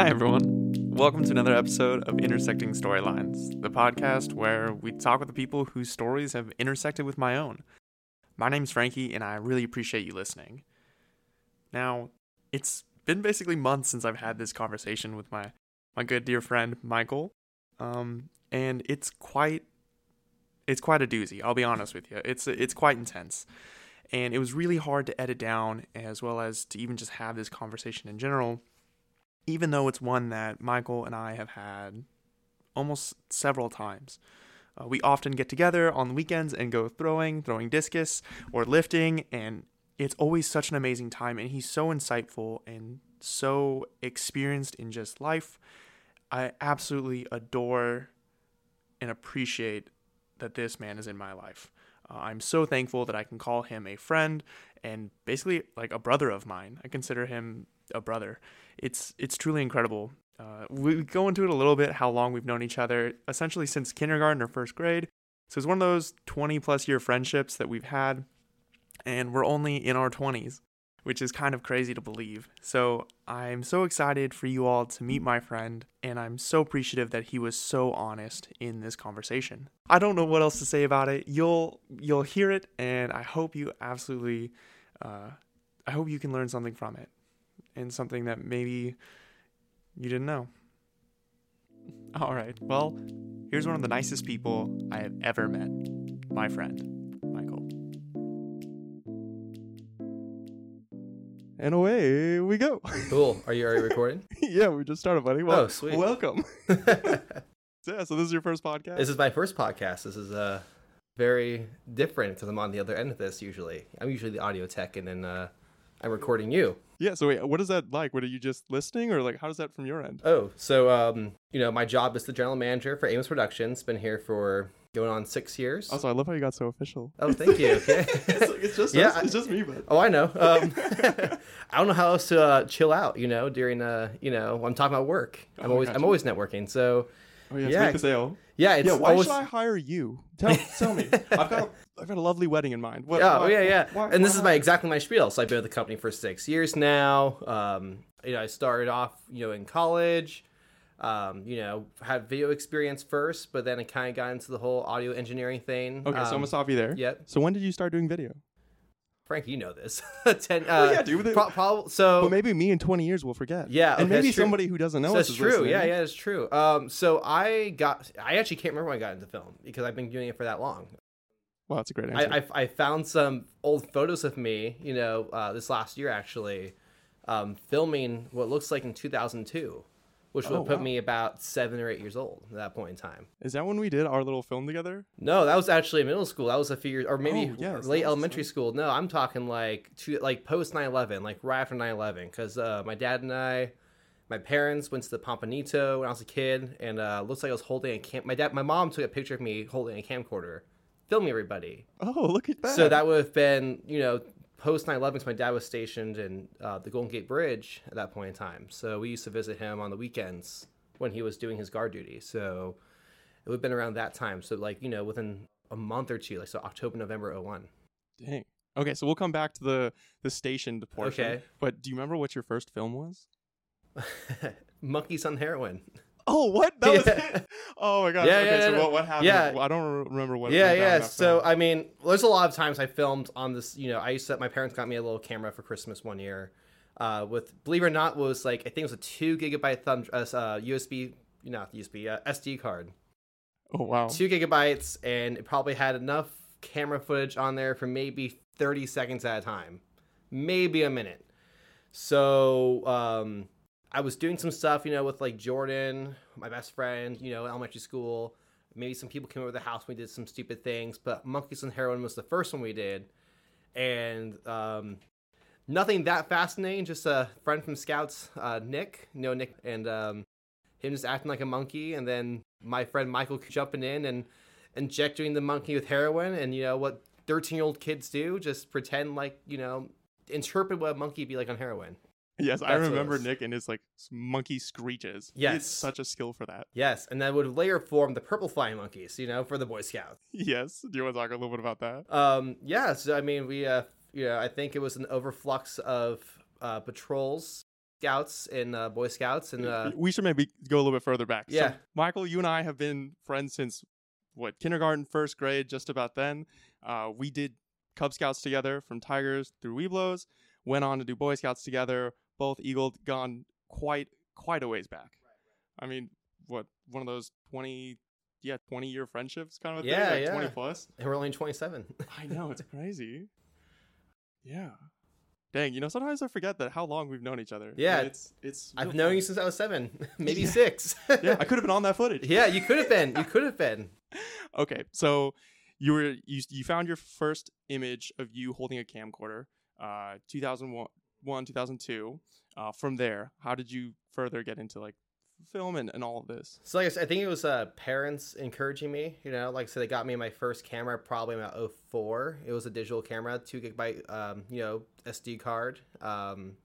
Hi, everyone. Welcome to another episode of Intersecting Storylines, the podcast where we talk with the people whose stories have intersected with my own. My name's Frankie, and I really appreciate you listening. Now, it's been basically months since I've had this conversation with my, my good dear friend Michael, um, and it's quite it's quite a doozy. I'll be honest with you. It's it's quite intense, and it was really hard to edit down as well as to even just have this conversation in general even though it's one that Michael and I have had almost several times. Uh, we often get together on the weekends and go throwing, throwing discus, or lifting, and it's always such an amazing time. And he's so insightful and so experienced in just life. I absolutely adore and appreciate that this man is in my life. Uh, I'm so thankful that I can call him a friend and basically like a brother of mine. I consider him a brother. It's it's truly incredible. Uh, we go into it a little bit how long we've known each other, essentially since kindergarten or first grade. So it's one of those 20 plus year friendships that we've had, and we're only in our 20s, which is kind of crazy to believe. So I'm so excited for you all to meet my friend, and I'm so appreciative that he was so honest in this conversation. I don't know what else to say about it. You'll you'll hear it, and I hope you absolutely, uh, I hope you can learn something from it and something that maybe you didn't know. All right, well, here's one of the nicest people I have ever met my friend, Michael. And away we go. Cool. Are you already recording? yeah, we just started, buddy. Well, Oh, sweet. Welcome. yeah, so this is your first podcast? this is my first podcast. This is uh very different because I'm on the other end of this usually. I'm usually the audio tech and then uh I'm recording you. Yeah, so wait, what is that like? What are you just listening or like how does that from your end? Oh, so um, you know, my job is the general manager for Amos Productions. Been here for going on six years. Also, I love how you got so official. Oh, thank you. Okay. it's just Yeah, us. it's just me, but Oh, I know. Um, I don't know how else to uh, chill out. You know, during uh, you know, I'm talking about work. I'm Oh, always I'm always networking. So oh yeah, Yeah, make the sale. yeah, it's Yeah, why always, should I hire you? Tell, tell me. I've got a, I've got a lovely wedding in mind. What, Oh why- yeah, yeah. why- and this why is my exactly my spiel. So I've been with the company for six years now. Um, you know, I started off, you know, in college. Um, you know, had video experience first, but then I kind of got into the whole audio engineering thing. Okay, so I'm Um, gonna stop you there. Yep, So when did you start doing video? Frank, you know this. Ten. Uh, Well, yeah, dude, but- Pro- prob- so But maybe me in 20 years will forget. Yeah, and maybe somebody who doesn't know So us that's is true. listening. Yeah, yeah, it's true. Um, so I got. I actually can't remember when I got into film because I've been doing it for that long. Wow, that's a great answer. I, I, I found some old photos of me, you know, uh, this last year actually, um, filming what looks like in 2002, which would Oh, put wow. me about seven or eight years old at that point in time. is that when we did our little film together? No, that was actually middle school. That was a few years, or maybe Oh, yes, late elementary school. No, I'm talking like two, like post 9/11, like right after 9/11, because uh, my dad and I, my parents went to the Pampanito when I was a kid, and uh, looks like I was holding a cam. My dad, my mom took a picture of me holding a camcorder, filming everybody. Oh, look at that. So that would have been, you know, post 9 11 because my dad was stationed in uh, the Golden Gate Bridge at that point in time. So we used to visit him on the weekends when he was doing his guard duty. So it would have been around that time. So, like, you know, within a month or two, like, so October, November 01. Dang. Okay, so we'll come back to the the stationed portion. Okay. But do you remember what your first film was? Monkeys on heroin. Oh, what? That was Yeah. it. Oh my god. Yeah, okay, yeah, so what, what happened? yeah. I don't remember what. yeah, yeah. So. I mean, there's a lot of times I filmed on this, you know, I used to, my parents got me a little camera for Christmas one year. Uh, with, believe it or not, was like, I think it was a two gigabyte thumb, uh, uh, USB, not USB, uh, SD card. oh wow. two gigabytes and it probably had enough camera footage on there for maybe 30 seconds at a time maybe a minute so um i was doing some stuff you know with like jordan my best friend you know elementary school. Maybe some people came over the house we did some stupid things but monkeys and heroin was the first one we did. And um nothing that fascinating just a friend from scouts uh nick you know nick and um him just acting like a monkey and then my friend michael jumping in and injecting the monkey with heroin and you know what 13 year old kids do just pretend like you know interpret what a monkey be like on heroin yes, I that's remember. Nick and his like monkey screeches. He Yes. had such a skill for that. yes and then would later form the purple flying monkeys you know for the boy scouts Yes. Do you want to talk a little bit about that? um yeah so i mean we uh you know i think it was an overflux of uh patrols Scouts and uh, Boy Scouts, and uh, we should maybe go a little bit further back. Yeah. So, Michael, you and I have been friends since what kindergarten, first grade, just about then. Uh, we did Cub Scouts together from Tigers through Webelos. Went on to do Boy Scouts together. Both Eagle gone quite quite a ways back. I mean, what one of those twenty yeah twenty year friendships kind of a Yeah, thing, like yeah. twenty plus. and we're only 27. I know it's crazy. Yeah. Dang, you know sometimes I forget that how long we've known each other. Yeah. it's it's. I've known fun. you since I was seven, maybe Yeah. six. Yeah, I could have been on that footage. yeah, you could have been. You could have been. Okay, so you were you you found your first image of you holding a camcorder, uh, 2001, 2002. Uh, from there, how did you further get into like film and, and all of this? So like I, said, I think it was uh, parents encouraging me. You know, like so they got me my first camera probably about 04. It was a digital camera, two gigabyte, um, you know, SD card. Um,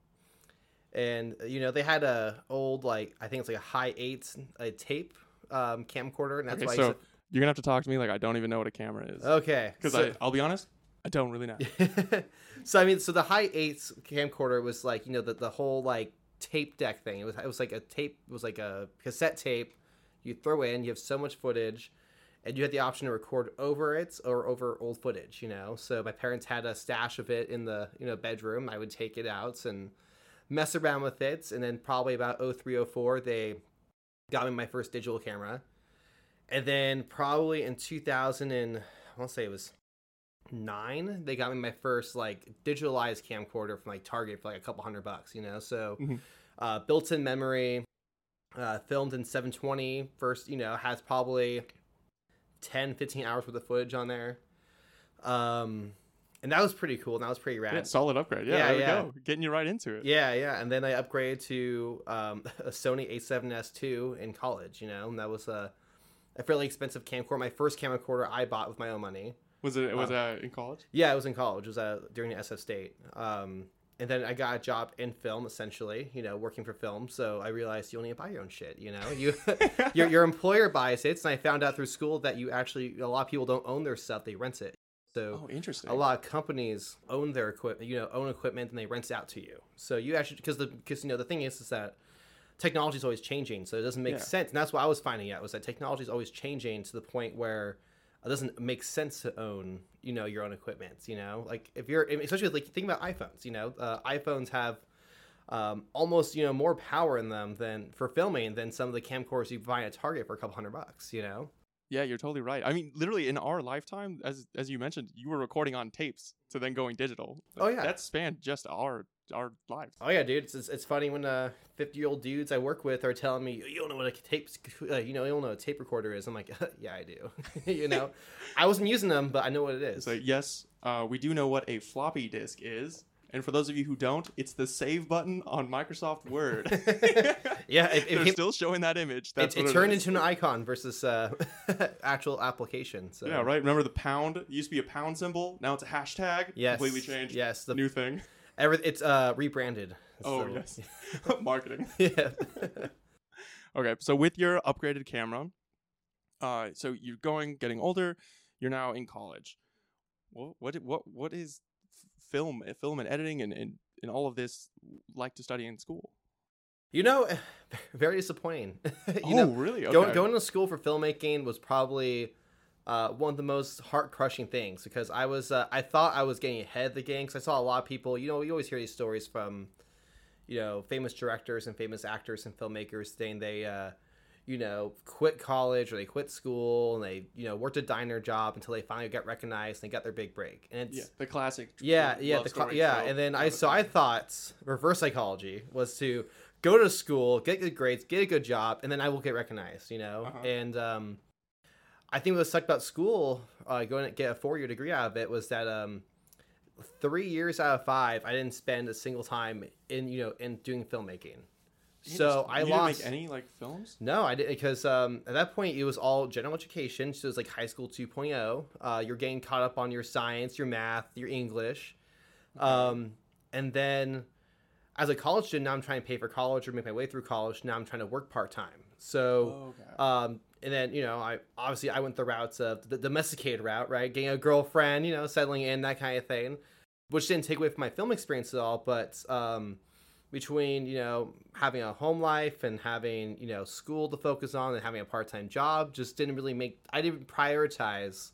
and you know they had a old like I think it's like a high eights a tape um, camcorder, and that's okay, why. So you're gonna have to talk to me like I don't even know what a camera is. okay, Because so- I I'll be honest, I don't really know. so I mean, so the high eights camcorder was like you know the the whole like tape deck thing. It was it was like a tape. It was like a cassette tape. You throw in. You have so much footage, and you had the option to record over it or over old footage. You know. So my parents had a stash of it in the you know bedroom. I would take it out and mess around with it, and then probably about 0304 they got me my first digital camera, and then probably in 2000 and I want to say it was nine, they got me my first like digitalized camcorder from like Target for like a couple hundred bucks, you know. So Mhm. uh, built-in memory, uh, filmed in 720. First, you know, has probably 10, 15 hours worth of footage on there. Um, and that was pretty cool. And that was pretty rad. Yeah, solid upgrade. Yeah, Yeah, there we go. Getting you right into it. Yeah, yeah, and then I upgraded to um, a Sony A7S II in college. You know, and that was a, a fairly expensive camcorder. My first camcorder I bought with my own money. Was it was uh, in college? Yeah, it was in college. It was uh, during the SF State. Um, and then I got a job in film, essentially. You know, working for film. So I realized you only buy your own shit. You know, you your your employer buys it, and I found out through school that you actually a lot of people don't own their stuff; they rent it. So Oh, interesting. a lot of companies own their equipment, you know, own equipment and they rent it out to you. So you actually, because the, because you know, the thing is, is that technology is always changing. So it doesn't make Yeah. sense. And that's what I was finding out was that technology is always changing to the point where it doesn't make sense to own, you know, your own equipment, you know, like if you're, especially like, think about iPhones, you know, uh, iPhones have, um, almost you know more power in them than for filming than some of the camcorders you buy at Target for a couple hundred bucks. You know, Yeah, you're totally right. I mean, literally in our lifetime, as as you mentioned, you were recording on tapes to then going digital. Oh, yeah. that spanned just our our lives. Oh yeah, dude. It's, it's, it's funny when uh fifty year old dudes I work with are telling me you don't know what a tape uh, you know you don't know what a tape recorder is. I'm like yeah I do. you know, I wasn't using them, but I know what it is. So yes, uh, we do know what a floppy disk is, and for those of you who don't, it's the save button on Microsoft Word. yeah, it, they're still showing that image. That's it, it turned is. into an icon versus uh actual application. So Yeah, right. Remember the pound? It used to be a pound symbol. Now it's a hashtag. Yes, completely changed. Yes, the New thing. Every, it's uh rebranded. Oh So- yes, marketing. yeah. Okay, so with your upgraded camera, uh, so you're going, getting older. You're now in college. What what what what is film, uh, film and editing, and, and and all of this like to study in school? You know, very disappointing. you oh, know, really? Okay. going going to school for filmmaking was probably uh, one of the most heart crushing things because I was uh, I thought I was getting ahead of the game because I saw a lot of people. You know, you always hear these stories from you know famous directors and famous actors and filmmakers saying they uh, you know quit college or they quit school and they you know worked a diner job until they finally got recognized and they got their big break. And it's yeah, the classic. yeah, yeah, the cl- yeah, and then I so I thought reverse psychology was to go to school, get good grades, get a good job, and then I will get recognized, you know. Uh-huh. And um, I think what was sucked about school, uh, going to get a four year degree out of it, was that um, three years out of five, I didn't spend a single time in you know in doing filmmaking. You So just- I lost. Any like films? No, I didn't because um, at that point it was all general education. So it was like high school 2.0. Uh, you're getting caught up on your science, your math, your English. Um, and then as a college student, now I'm trying to pay for college or make my way through college. Now I'm trying to work part time. So, okay. um, and then, you know, I obviously I went the routes of the domesticated route, right? Getting a girlfriend, you know, settling in, that kind of thing, which didn't take away from my film experience at all. But um, between you know having a home life and having you know school to focus on and having a part-time job just didn't really make i didn't prioritize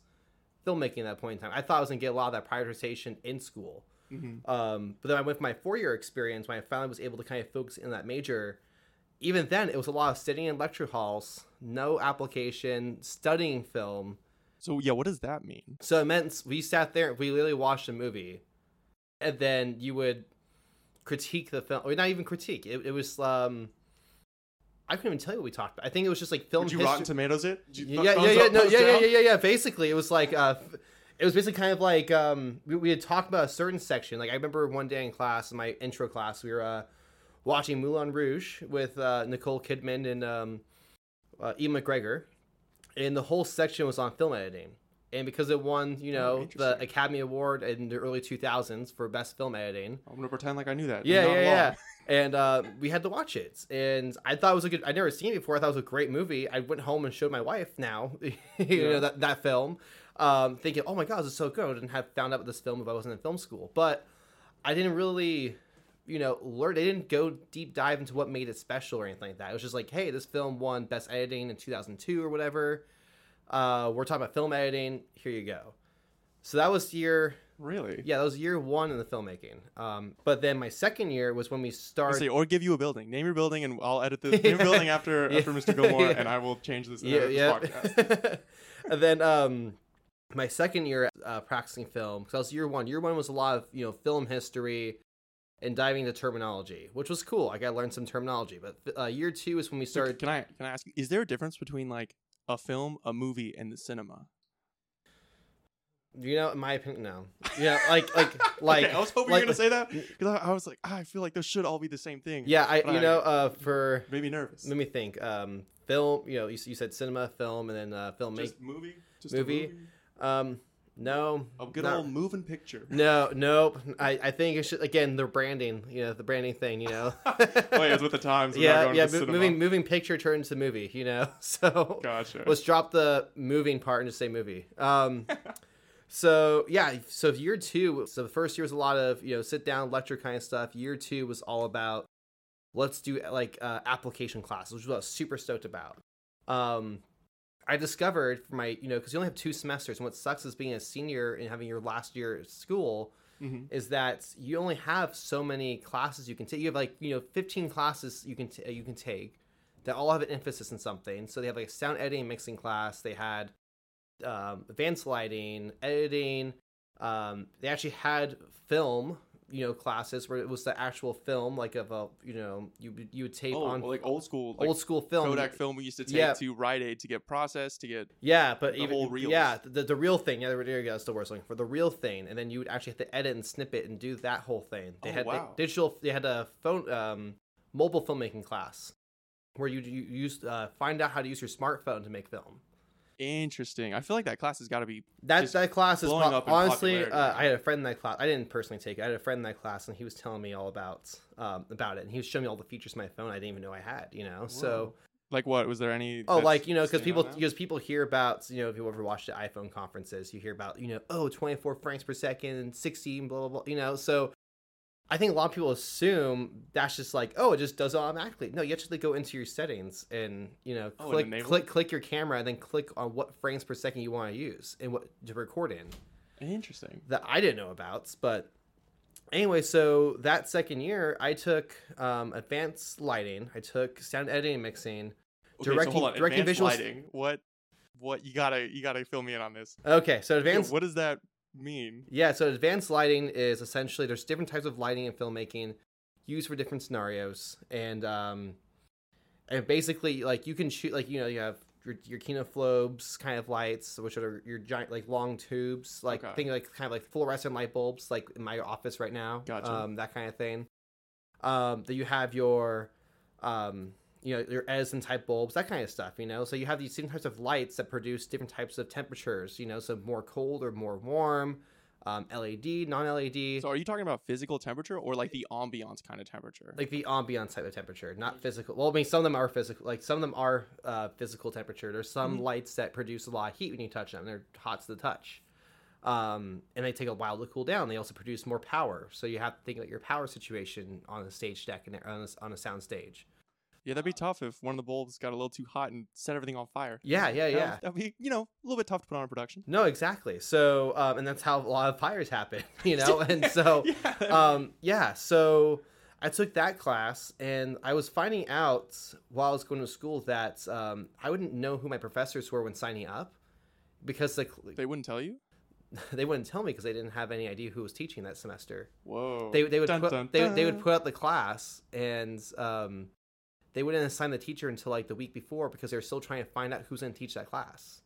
filmmaking at that point in time i thought i was going to get a lot of that prioritization in school Mhm. um, but then I went my four-year experience when i finally was able to kind of focus in that major even then it was a lot of sitting in lecture halls no application studying film So yeah, what does that mean? so it meant we sat there, we literally watched a movie, and then you would critique the film, or not even critique. It, it was um, I couldn't even tell you what we talked about. I think it was just like film Did you history. Rotten Tomatoes it? Yeah, yeah, yeah, up, no, yeah, yeah, yeah, yeah, yeah. Basically, it was like uh, it was basically kind of like um, we, we had talked about a certain section. Like I remember one day in class, in my intro class, we were uh, watching Moulin Rouge with uh, Nicole Kidman and um, uh, Ewan McGregor, and the whole section was on film editing. And because it won, you Oh, know, the. Academy Award in the early 2000s for best film editing, I'm gonna pretend like I knew that. Yeah, yeah, yeah. And uh, we had to watch it, and I thought it was a good. I'd never seen it before. I thought it was a great movie. I went home and showed my wife now, you Yeah. know, that that film, um, thinking, "Oh my god, this is so good," and have found out about this film if I wasn't in film school. But I didn't really, you know, learn. They didn't go deep dive into what made it special or anything like that. It was just like, "Hey, this film won best editing in 2002 or whatever." Uh, we're talking about film editing. Here you go. So that was year Really? yeah, that was year one in the filmmaking. Um, but then my second year was when we started. say, or give you a building. Name your building, and I'll edit the name building after Yeah. after Mr. Gilmore, Yeah. and I will change this, yeah, this yeah. podcast. and then um, my second year uh, practicing film, because that was year one. Year one was a lot of you know film history and diving into terminology, which was cool. I got to learn some terminology. But uh, year two is when we started. can I can I ask? Is there a difference between like a film, a movie, and the cinema? You know, in my opinion, no. Yeah, like like like. okay, I was hoping like- you were gonna say that because I, I was like, ah, I feel like those should all be the same thing. Yeah, I you I- know uh for made me nervous. let me think um film you know you, you said cinema film and then uh film Just movie, just movie? movie, um no a good not- old moving picture. No, nope. I, I think it should again the branding, you know, the branding thing, you know. oh, yeah, it's with the times. yeah, going yeah. mo- moving moving picture turns to movie, you know. So Gotcha. let's drop the moving part and just say movie. Um, so yeah, so year two. So the first year was a lot of you know sit down lecture kind of stuff. Year two was all about let's do like uh, application classes, which I was super stoked about. Um, I discovered for my you know because you only have two semesters, and what sucks is being a senior and having your last year at school Mhm. is that you only have so many classes you can take. You have like you know 15 classes you can t- you can take that all have an emphasis in something. So they have like a sound editing and mixing class. They had um, advanced lighting, editing. Um, they actually had film, you know, classes where it was the actual film, like of a you know you would- you would tape Oh, on like old school, like old school film. Kodak film we used to take Yeah. to Rite Aid to get processed to get. Yeah, but The even yeah, the, the real thing. Yeah, there you go. That's the was looking for. The real thing, and then you would actually have to edit and snip it and do that whole thing. They Oh, had wow. they, digital. They had a phone, um, mobile filmmaking class where you you use uh, find out how to use your smartphone to make film. Interesting. I feel like that class has got to be. That that class is blowing po- up honestly. Uh. I had a friend in that class. I didn't personally take it. I had a friend in that class, and he was telling me all about um, about it. And he was showing me all the features of my phone I didn't even know I had. You know, so. Like what? Was there any? Oh, like you know, because people because people hear about you know if you ever watched the iPhone conferences, you hear about you know oh 24 frames per second 16 blah blah blah you know so. I think a lot of people assume that's just like oh it just does it automatically. No, you actually go into your settings and you know Oh, click click click your camera and then click on what frames per second you want to use and what to record in Interesting. that I didn't know about. But anyway, so that second year, I took um, advanced lighting, I took sound editing and mixing. Okay, Directing- so directing visuals- lighting. What? What? You gotta you gotta fill me in on this. Okay, so advanced. what does that mean? Yeah, so advanced lighting is essentially there's different types of lighting in filmmaking used for different scenarios, and um, and basically like you can shoot like you know you have your your Kino Flos kind of lights, which are your giant like long tubes, like Okay. think like kind of like fluorescent light bulbs, like in my office right now, Gotcha. um, that kind of thing. Um, that you have your um, you know your Edison type bulbs, that kind of stuff, you know. So you have these different types of lights that produce different types of temperatures, you know, so more cold or more warm, um, LED, non-LED, So are you talking about physical temperature or like the ambiance kind of temperature? like the ambiance type of temperature, not physical. Well, I mean, some of them are physical, like some of them are uh, physical temperature. There's some Mhm. lights that produce a lot of heat when you touch them; they're hot to the touch. um, and they take a while to cool down. They also produce more power, so you have to think about your power situation on a stage deck and on a, on a sound stage. Yeah, that'd be tough if one of the bulbs got a little too hot and set everything on fire. Yeah, yeah, yeah. That'd be, you know, a little bit tough to put on a production. No, exactly. So, um, and that's how a lot of fires happen, you know. And so, yeah. um, yeah. So I took that class, and I was finding out while I was going to school that um, I wouldn't know who my professors were when signing up because the, they wouldn't tell you? they wouldn't tell me because they didn't have any idea who was teaching that semester. Whoa. They they would Dun, put, dun, they, they would put out the class and um, they wouldn't assign the teacher until like the week before because they were still trying to find out who's going to teach that class.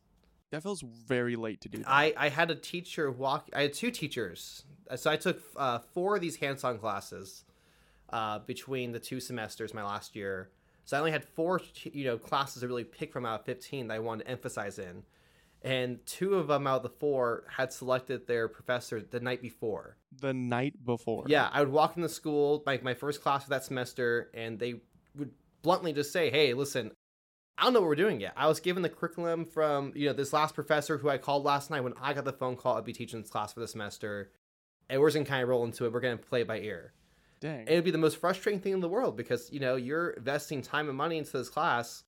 That feels very late to do that. I, I had a teacher walk. I had two teachers, so I took uh, four of these hands-on classes uh, between the two semesters my last year. So I only had four, you know, classes to really pick from out of fifteen that I wanted to emphasize in, and two of them out of the four had selected their professor the night before. the night before. Yeah, I would walk in the school, like my first class of that semester, and they bluntly just say, "Hey, listen, I don't know what we're doing yet. I was given the curriculum from you know this last professor who I called last night when I got the phone call. I'd be teaching this class for the semester, and we're just gonna kind of roll into it. We're gonna play it by ear. Dang. And it'd be the most frustrating thing in the world because you know you're investing time and money into this class.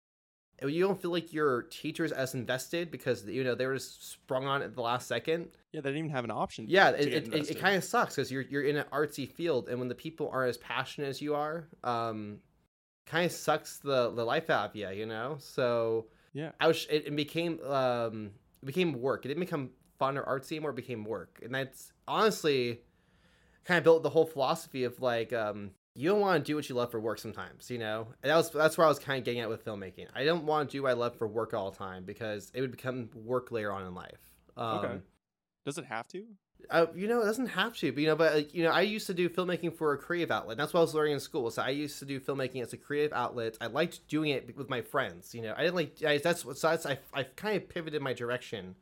and You don't feel like your teachers as invested because you know they were just sprung on at the last second. yeah, they didn't even have an option. Yeah, to it, it, it, kind of sucks because you're you're in an artsy field, and when the people aren't as passionate as you are, um, kind of sucks the the life out of you, you know. So Yeah. I was it, it became um it became work. It didn't become fun or artsy anymore. It became work, and that's honestly kind of built the whole philosophy of like um you don't want to do what you love for work sometimes, you know. And that was that's where I was kind of getting at with filmmaking. I don't want to do what I love for work all the time because it would become work later on in life. Um, Okay. Does it have to? Uh, you know, it doesn't have to, but you know, but like, you know, I used to do filmmaking for a creative outlet. That's what I was learning in school. So I used to do filmmaking as a creative outlet. I liked doing it with my friends. You know, I didn't like I, that's what so that's I I kind of pivoted my direction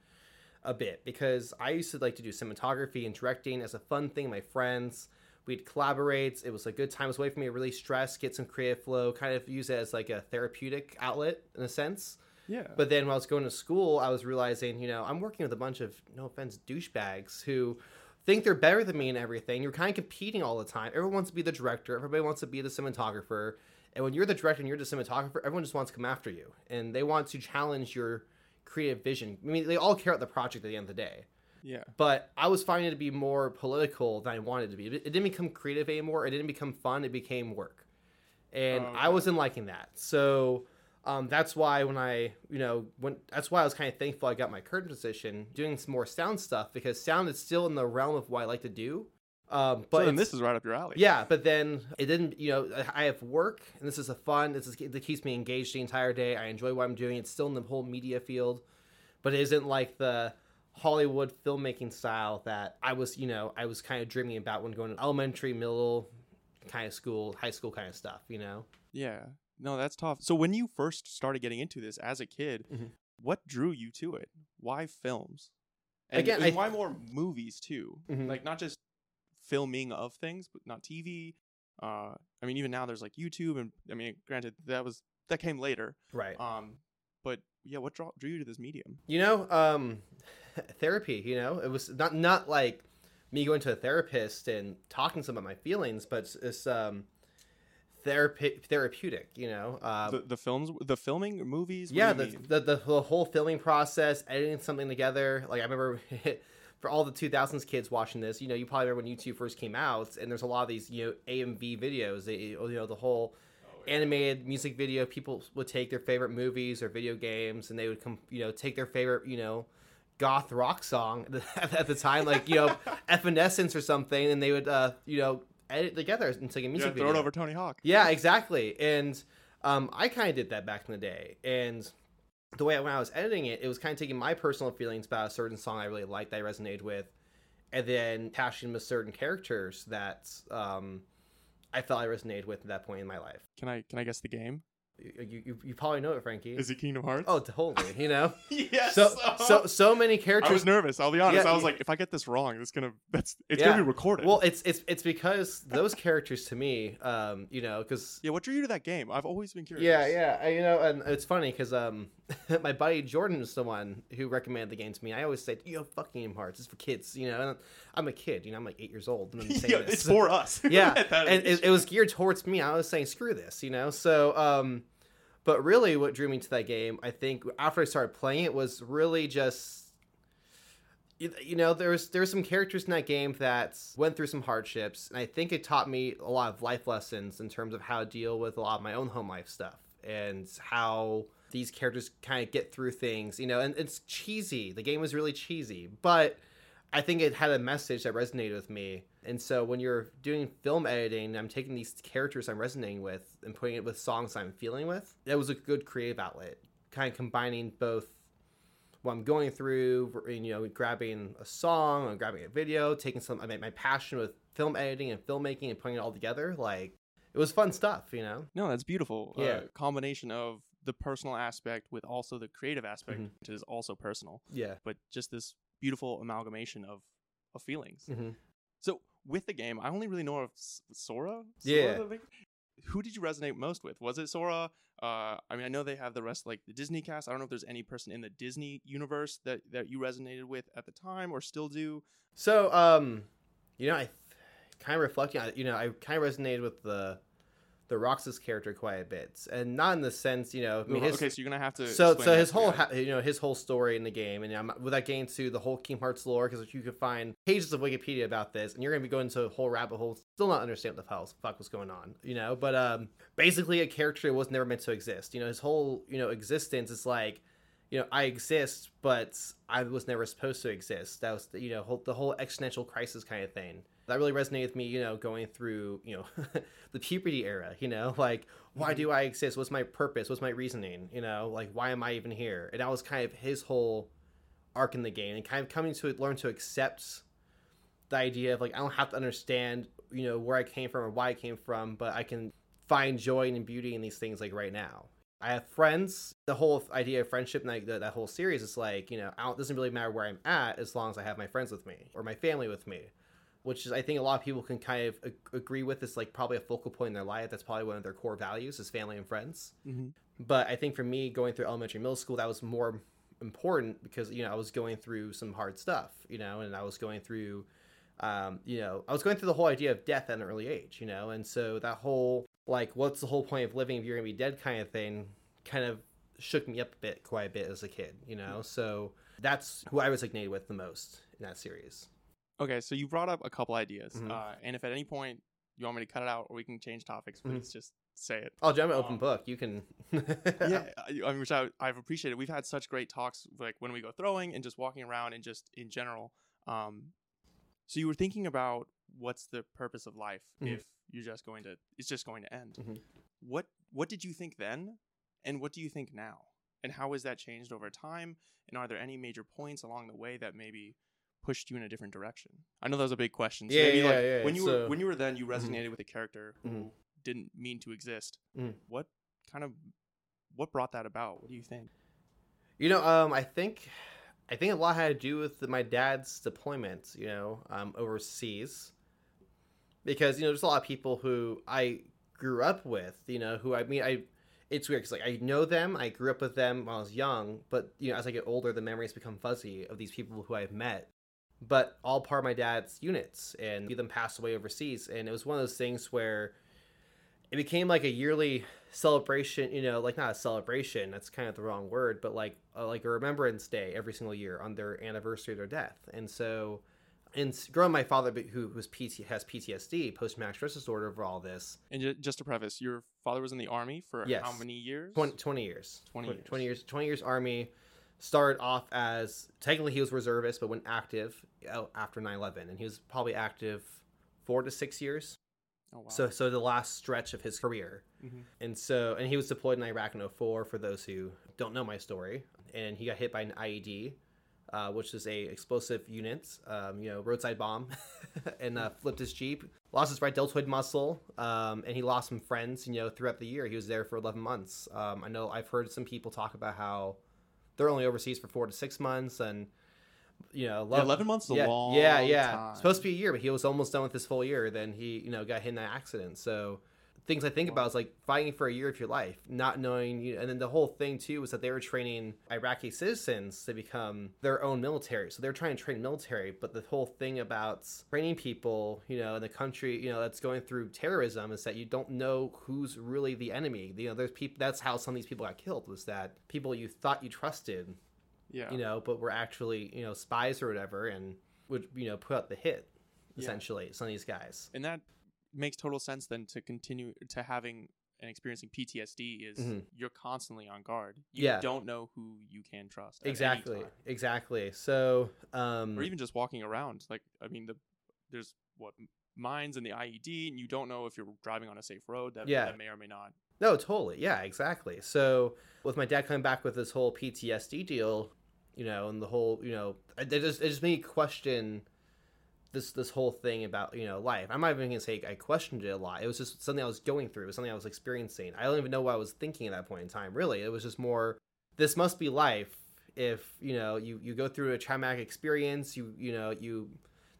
a bit because I used to like to do cinematography and directing as a fun thing. My friends, we'd collaborate. It was a good time. It was a way for me to really stress, get some creative flow, kind of use it as like a therapeutic outlet in a sense. Yeah. But then when I was going to school, I was realizing, you know, I'm working with a bunch of, no offense, douchebags who think they're better than me and everything. You're kind of competing all the time. Everyone wants to be the director, everybody wants to be the cinematographer. And when you're the director and you're the cinematographer, everyone just wants to come after you. And they want to challenge your creative vision. I mean, they all care about the project at the end of the day. yeah. But I was finding it to be more political than I wanted it to be. It didn't become creative anymore. It didn't become fun. It became work, and Oh, I wasn't liking that. So um, that's why when I, you know, when that's why I was kind of thankful I got my current position doing some more sound stuff because sound is still in the realm of what I like to do. Um, but so this is right up your alley. yeah, but then it didn't. You know, I have work, and this is a fun. This is that keeps me engaged the entire day. I enjoy what I'm doing. It's still in the whole media field, but it isn't like the Hollywood filmmaking style that I was. You know, I was kind of dreaming about when going to elementary, middle, kind of school, high school kind of stuff. You know. Yeah. No, that's tough. So when you first started getting into this as a kid, Mhm. what drew you to it? Why films? And, Again, and I- why more movies too? Mhm. Like not just filming of things, but not TV. Uh, I mean, even now there's like YouTube, and I mean, granted that was that came later. Right. Um, but yeah, what draw, drew you to this medium? You know, um, therapy. You know, it was not not like me going to a therapist and talking to them about my feelings, but it's, it's um, therapy therapeutic. You know, uh, the the films, the filming, movies. Yeah, the, the, the the whole filming process, editing something together. Like I remember. For all the 2000s kids watching this, you know, you probably remember when YouTube first came out, and there's a lot of these, you know, AMV videos. They, you know, the whole animated music video. People would take their favorite movies or video games, and they would come, you know, take their favorite, you know, goth rock song at the time, like you know, Evanescence or something, and they would, uh, you know, edit together into like a yeah, music throw video. it over Tony Hawk. Yeah, exactly. And um, I kind of did that back in the day. And the way I, when I was editing it, it was kind of taking my personal feelings about a certain song I really liked, that I resonated with, and then attaching them to certain characters that um, I felt I resonated with at that point in my life. Can I can I guess the game? You, you, you probably know it, Frankie. Is it Kingdom Hearts? oh, totally. You know, yes. so so so many characters. I was nervous. I'll be honest. Yeah, I was like, if I get this wrong, it's gonna that's it's Yeah. gonna be recorded. well, it's it's it's because those characters to me, um, you know, because yeah. What drew you to that game? I've always been curious. Yeah, yeah. I, you know, and it's funny because um, my buddy Jordan is the one who recommended the game to me. I always say, you know, fuck Kingdom Hearts. It's for kids, you know. And I'm a kid, you know. I'm like eight years old, and I'm saying yeah, this. it's for us. yeah, and it, it was geared towards me. I was saying, screw this, you know. So, um, but really, what drew me to that game, I think, after I started playing it, was really just. You you know, there's there's some characters in that game that went through some hardships, and I think it taught me a lot of life lessons in terms of how to deal with a lot of my own home life stuff and how these characters kind of get through things. You know, and it's cheesy. The game was really cheesy, but I think it had a message that resonated with me. And so when you're doing film editing, I'm taking these characters I'm resonating with and putting it with songs I'm feeling with. That was a good creative outlet, kind of combining both what I'm going through, you know, grabbing a song, and grabbing a video, taking some, I mean, my passion with film editing and filmmaking and putting it all together. Like, it was fun stuff, you know? No, that's beautiful. Yeah. Uh, combination of the personal aspect with also the creative aspect, Mhm. which is also personal, Yeah. but just this beautiful amalgamation of, of feelings. hmm So with the game, I only really know of S- Sora. Sora, Yeah. Who did you resonate most with? Was it Sora? Uh, I mean, I know they have the rest like the Disney cast. I don't know if there's any person in the Disney universe that that you resonated with at the time or still do. So, um, you know, I kind of reflecting on it, you know, I kind of resonated with the the Roxas character quite a bit, and not in the sense, you know, I mean, his, okay, so you're gonna have to. so so his whole ha- you know his whole story in the game, and I'm without getting to the whole Kingdom Hearts lore because you could find pages of Wikipedia about this, and you're gonna be going into a whole rabbit hole, still not understand what the hell fuck was going on, you know. But um, basically, a character that was never meant to exist. You know, his whole you know existence is like you know, I exist, but I was never supposed to exist. That was, the, you know, whole, the whole existential crisis kind of thing. That really resonated with me, you know, going through, you know, the puberty era, you know, like, why mm-hmm. do I exist? What's my purpose? What's my reasoning? You know, like, why am I even here? And that was kind of his whole arc in the game and kind of coming to learn to accept the idea of, like, I don't have to understand, you know, where I came from or why I came from, but I can find joy and beauty in these things, like, right now. I have friends. The whole idea of friendship and like, that, that whole series is like, you know, I don't, it doesn't really matter where I'm at as long as I have my friends with me or my family with me, which is I think a lot of people can kind of ag- agree with. Is like probably a focal point in their life. That's probably one of their core values is family and friends. Mhm. But I think for me, going through elementary, middle school, that was more important because you know I was going through some hard stuff, you know, and I was going through, um, you know, I was going through the whole idea of death at an early age, you know, and so that whole like, what's the whole point of living if you're gonna be dead, kind of thing, kind of shook me up a bit, quite a bit as a kid, you know. So that's who I was resonated with the most in that series. Okay, so you brought up a couple ideas, Mhm. uh, and if at any point you want me to cut it out or we can change topics, please just say it. Oh, I'm an open Um, book. You can. yeah, I, which I, I've appreciated. We've had such great talks, like when we go throwing and just walking around and just in general. Um, so you were thinking about what's the purpose of life Mhm. if you're just going to, it's just going to end. Mhm. What what did you think then, and what do you think now, and how has that changed over time? And are there any major points along the way that maybe pushed you in a different direction? I know that was a big question. So Yeah, maybe yeah, like yeah, when you so- were when you were then, you Mhm. resonated with a character who Mhm. didn't mean to exist. Mhm. What kind of what brought that about? What do you think? You know, um, I think, I think a lot had to do with my dad's deployment. You know, um, overseas, because you know, there's a lot of people who I grew up with. You know, who I mean, I. It's weird because like I know them, I grew up with them when I was young, but you know, as I get older, the memories become fuzzy of these people who I've met. But all part of my dad's units, and see them pass away overseas, and it was one of those things where it became like a yearly celebration you know like not a celebration that's kind of the wrong word but like uh, like a remembrance day every single year on their anniversary of their death and so and growing my father who who's PT, has ptsd post-traumatic stress disorder over all this And ju- just to preface, your father was in the army for Yes. how many years? 20, 20 years 20 years. 20 years 20 years army started off as technically he was reservist but went active after 9-11 and he was probably active four to six years Oh wow. so so the last stretch of his career Mhm. And so, and he was deployed in Iraq in 04 for those who don't know my story. And he got hit by an IED, uh, which is a explosive unit, um, you know, roadside bomb, and uh, flipped his Jeep. Lost his right deltoid muscle, um, and he lost some friends, you know, throughout the year. He was there for 11 months. Um, I know I've heard some people talk about how they're only overseas for four to six months, and you know, Yeah, 11 months is a yeah, long yeah, yeah. time. Supposed to be a year, but he was almost done with his full year. Then he, you know, got hit in that accident. So things I think about is like fighting for a year of your life, not knowing you. And then the whole thing too was that they were training Iraqi citizens to become their own military. So they're trying to train military, but the whole thing about training people, you know, in the country, you know, that's going through terrorism is that you don't know who's really the enemy. You know, there's people. That's how some of these people got killed. Was that people you thought you trusted, Yeah. you know, but were actually you know spies or whatever, and would you know put out the hit Yeah. essentially. Some of these guys. and that makes total sense then to continue to having and experiencing PTSD is Mhm. you're constantly on guard. You Yeah. don't know who you can trust. Exactly. Exactly. So, um, Or even just walking around. Like I mean the there's what mines and the IED and you don't know if you're driving on a safe road that, Yeah. that may or may not. No, totally. Yeah, exactly. So with my dad coming back with this whole PTSD deal, you know, and the whole, you know, it it just it just made me question this this whole thing about you know life. I'm not even gonna say I questioned it a lot. It was just something I was going through. It was something I was experiencing. I don't even know what I was thinking at that point in time. Really, it was just more. This must be life. If you know you you go through a traumatic experience, you you know you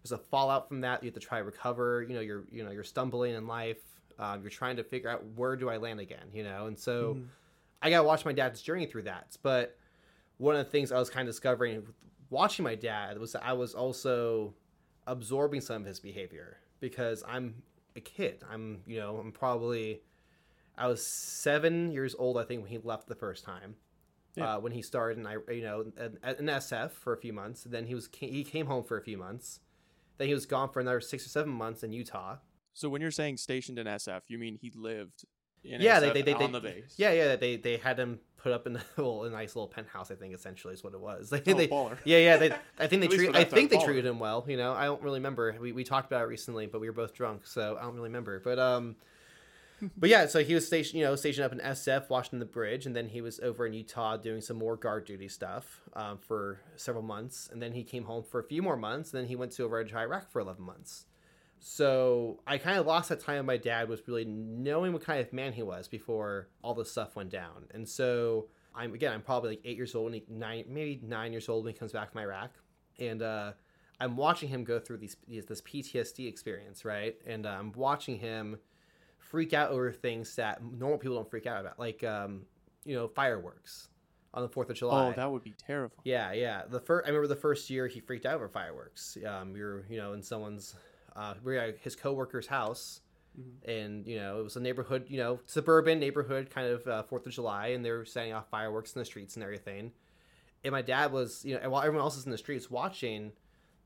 there's a fallout from that. You have to try to recover. You know you're you know you're stumbling in life. Um, you're trying to figure out where do I land again. You know, and so. Mhm. I got to watch my dad's journey through that. But one of the things I was kind of discovering watching my dad was that I was also absorbing some of his behavior because I'm a kid. I'm, you know, I'm probably, I was seven years old, I think, when he left the first time. Yeah. Uh, when he started, and I, you know, an, an SF for a few months. Then he was he came home for a few months. Then he was gone for another six or seven months in Utah. So when you're saying stationed in SF, you mean he lived in yeah, SF they, they, they, on they- the base. Yeah, yeah, they they had him put up in a, well, a nice little penthouse. I think essentially is what it was. They, Oh, they baller. yeah, yeah. They, I think they treat. I think they baller. treated him well. You know, I don't really remember. We, we talked about it recently, but we were both drunk, so I don't really remember. But um, but yeah. So he was stationed, you know, stationed up in SF, watching the bridge, and then he was over in Utah doing some more guard duty stuff um, for several months, and then he came home for a few more months, and then he went to over to Iraq for eleven months. So I kind of lost that time. My dad was really knowing what kind of man he was before all this stuff went down, and so I'm again I'm probably like eight years old, and he, nine maybe nine years old when he comes back from Iraq, and uh, I'm watching him go through these, this PTSD experience, right? And uh, I'm watching him freak out over things that normal people don't freak out about, like um, you know fireworks on the Fourth of July. Oh, that would be terrifying. Yeah, yeah. The first, I remember the first year he freaked out over fireworks. Um, we were, you know, in someone's, uh, we were at his coworker's house, Mhm. and you know, it was a neighborhood, you know, suburban neighborhood kind of uh, Fourth of July, and they were setting off fireworks in the streets and everything. And my dad was, you know, and while everyone else is in the streets watching,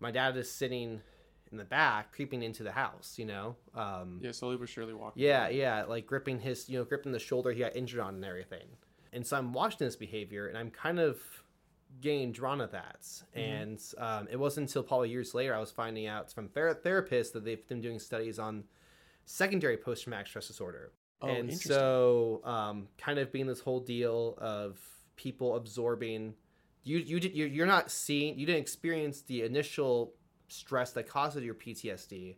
my dad is sitting in the back, creeping into the house, you know. Um, Yeah, slowly but surely walking. yeah, yeah, like gripping his, you know, gripping the shoulder he got injured on and everything. And so I'm watching this behavior, and I'm kind of drawn at that. And um, it wasn't until probably years later I was finding out from ther- therapists that they've been doing studies on secondary post-traumatic stress disorder. Oh, and so, um, kind of being this whole deal of people absorbing, you you did you're, you're not seeing, you didn't experience the initial stress that causes your PTSD,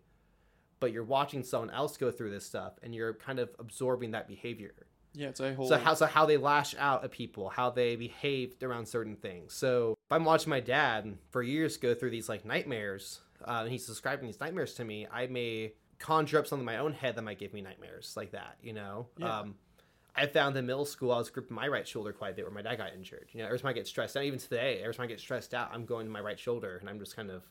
but you're watching someone else go through this stuff, and you're kind of absorbing that behavior. Yeah, it's a whole. So how so how they lash out at people, how they behaved around certain things. So if I'm watching my dad for years go through these like nightmares, uh, and he's describing these nightmares to me, I may conjure up something in my own head that might give me nightmares like that. You know. Yeah. Um, I found in middle school I was gripping my right shoulder quite a bit where my dad got injured. You know, every time I get stressed out, even today, every time I get stressed out, I'm going to my right shoulder and I'm just kind of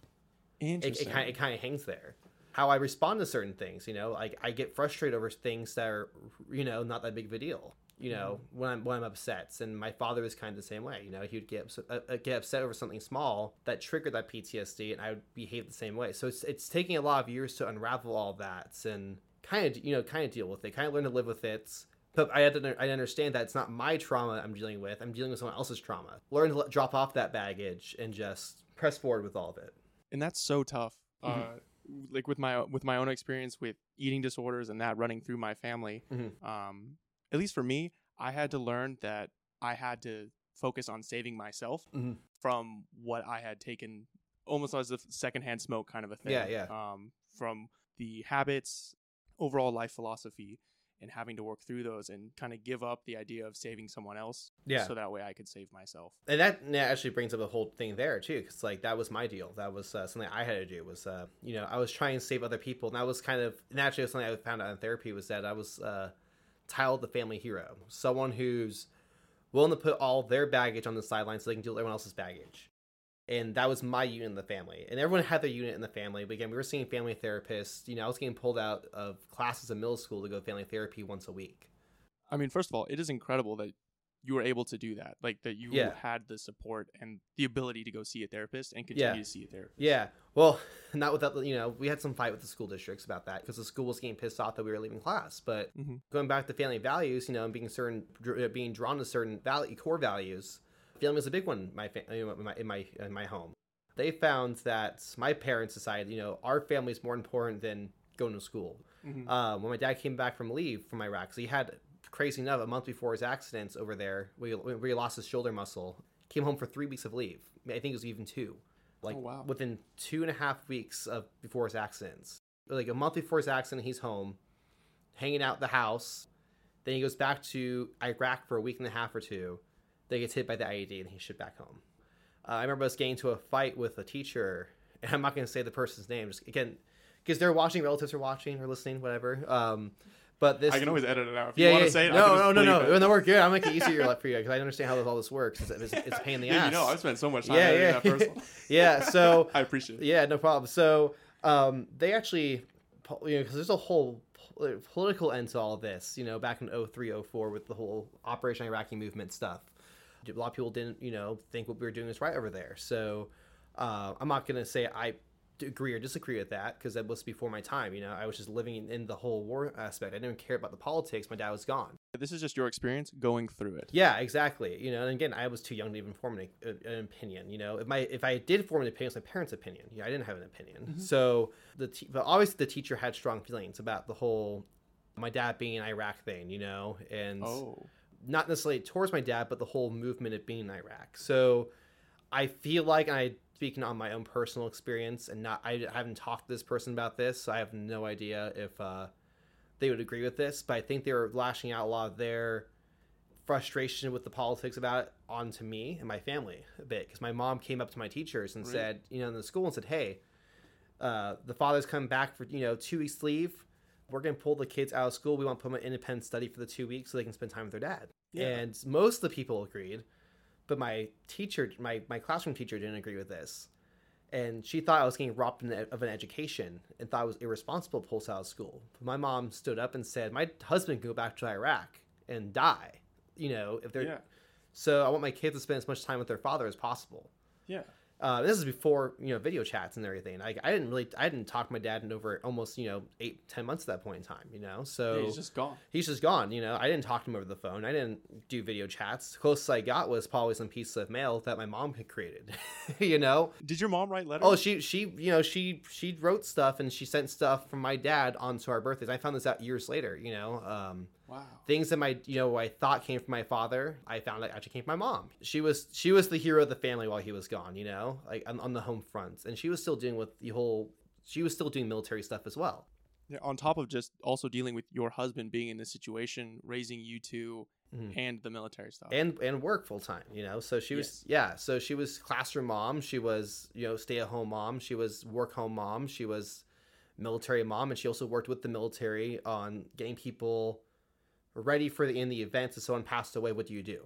it, Interesting. it kind of it kind of hangs there. How I respond to certain things, you know, like I get frustrated over things that are, you know, not that big of a deal. You know, when I'm when I'm upset, and my father was kind of the same way. You know, he would get upset, uh, uh, get upset over something small that triggered that PTSD, and I would behave the same way. So it's it's taking a lot of years to unravel all that and kind of you know kind of deal with it, kind of learn to live with it. But I had to I understand that it's not my trauma I'm dealing with. I'm dealing with someone else's trauma. Learn to let, drop off that baggage and just press forward with all of it. and that's so tough. Mhm. Uh, like with my with my own experience with eating disorders and that running through my family. Mhm. Um, at least for me, I had to learn that I had to focus on saving myself Mhm. from what I had taken almost as a secondhand smoke kind of a thing. Yeah, yeah. Um, from the habits, overall life philosophy, and having to work through those and kind of give up the idea of saving someone else Yeah. so that way I could save myself. and that that actually brings up the whole thing there too because like that was my deal that was uh, something i had to do was uh, you know i was trying to save other people and that was kind of naturally something i found out in therapy was that i was uh, titled the family hero someone who's willing to put all their baggage on the sidelines so they can deal with everyone else's baggage and that was my unit in the family and everyone had their unit in the family but again we were seeing family therapists you know i was getting pulled out of classes in middle school to go to family therapy once a week I mean, first of all, it is incredible that you were able to do that. Like that you Yeah. had the support and the ability to go see a therapist and continue Yeah. to see a therapist. Yeah. Well, not without the, you know, we had some fight with the school districts about that because the school was getting pissed off that we were leaving class. But Mhm. going back to family values, you know, and being certain, being drawn to certain value, core values, family was a big one. In my, in my in my in my home, they found that my parents decided, you know, our family is more important than going to school. Mhm. Um, when my dad came back from leave from iraq so he had crazy enough a month before his accidents over there, where he, where he lost his shoulder muscle, came home for three weeks of leave. I think it was even two. Like Oh, wow. within two and a half weeks of before his accidents, like a month before his accident, he's home, hanging out the house. Then he goes back to Iraq for a week and a half or two. Then he gets hit by the IED and he's shipped back home. Uh, I remember us getting into a fight with a teacher, and I'm not going to say the person's name, just again, because they're watching, relatives are watching or listening, whatever. Um, but this, I can always edit it out. If yeah, you want yeah. to say it, no, no, no, no, it. no, we're good. I'm making it easier for you because I understand how all this works. It's, it's, it's a pain in the Yeah, ass. you know, I've spent so much time yeah, yeah, that first one. yeah. So I appreciate it. yeah, no problem. So um, they actually, you know, because there's a whole political end to all this, you know, back in 03, 04 with the whole Operation Iraqi movement stuff. A lot of people didn't, you know, think what we were doing was right over there. So uh, I'm not going to say I agree or disagree with that because that was before my time. You know, I was just living in, the whole war aspect. I didn't care about the politics. My dad was gone. This is just your experience going through it. Yeah, exactly. You know, and again, I was too young to even form an, an opinion. You know, if my if I did form an opinion, it was my parents' opinion. Yeah, I didn't have an opinion. Mm-hmm. So the te- but obviously the teacher had strong feelings about the whole my dad being in Iraq thing. You know, and Oh. not necessarily towards my dad, but the whole movement of being in Iraq. So I feel like I speaking on my own personal experience and not I haven't talked to this person about this, so I have no idea if uh, they would agree with this. But I think they were lashing out a lot of their frustration with the politics about it onto me and my family a bit because my mom came up to my teachers and Really? said, you know, in the school and said, hey, uh, the father's come back for you know two weeks leave. We're gonna pull the kids out of school. We want to put them in independent study for the two weeks so they can spend time with their dad. Yeah. And most of the people agreed, but my teacher, my my classroom teacher, didn't agree with this, and she thought I was getting robbed of an education and thought it was irresponsible to pull us out of school. But my mom stood up and said, "My husband can go back to Iraq and die. You know, if they're Yeah. so I want my kids to spend as much time with their father as possible." Yeah. Uh, this is before you know video chats and everything. I, I didn't really I didn't talk to my dad in over almost you know eight ten months at that point in time. You know, so Yeah, he's just gone. he's just gone. You know, I didn't talk to him over the phone. I didn't do video chats. The closest I got was probably some piece of mail that my mom had created. you know, Did your mom write letters? oh she she you know she she wrote stuff and she sent stuff from my dad onto our birthdays. I found this out years later. You know, um, wow. things that my you know I thought came from my father, I found out actually came from my mom. She was she was the hero of the family while he was gone. You know, like on, on the home front, and she was still doing with the whole. She was still doing military stuff as well. Yeah, on top of just also dealing with your husband being in this situation, raising you two, Mhm. and the military stuff. and and work full time you know so she was yeah so she was classroom mom she was you know stay at home mom she was work home mom she was military mom and she also worked with the military on getting people ready for the in the event if someone passed away what do you do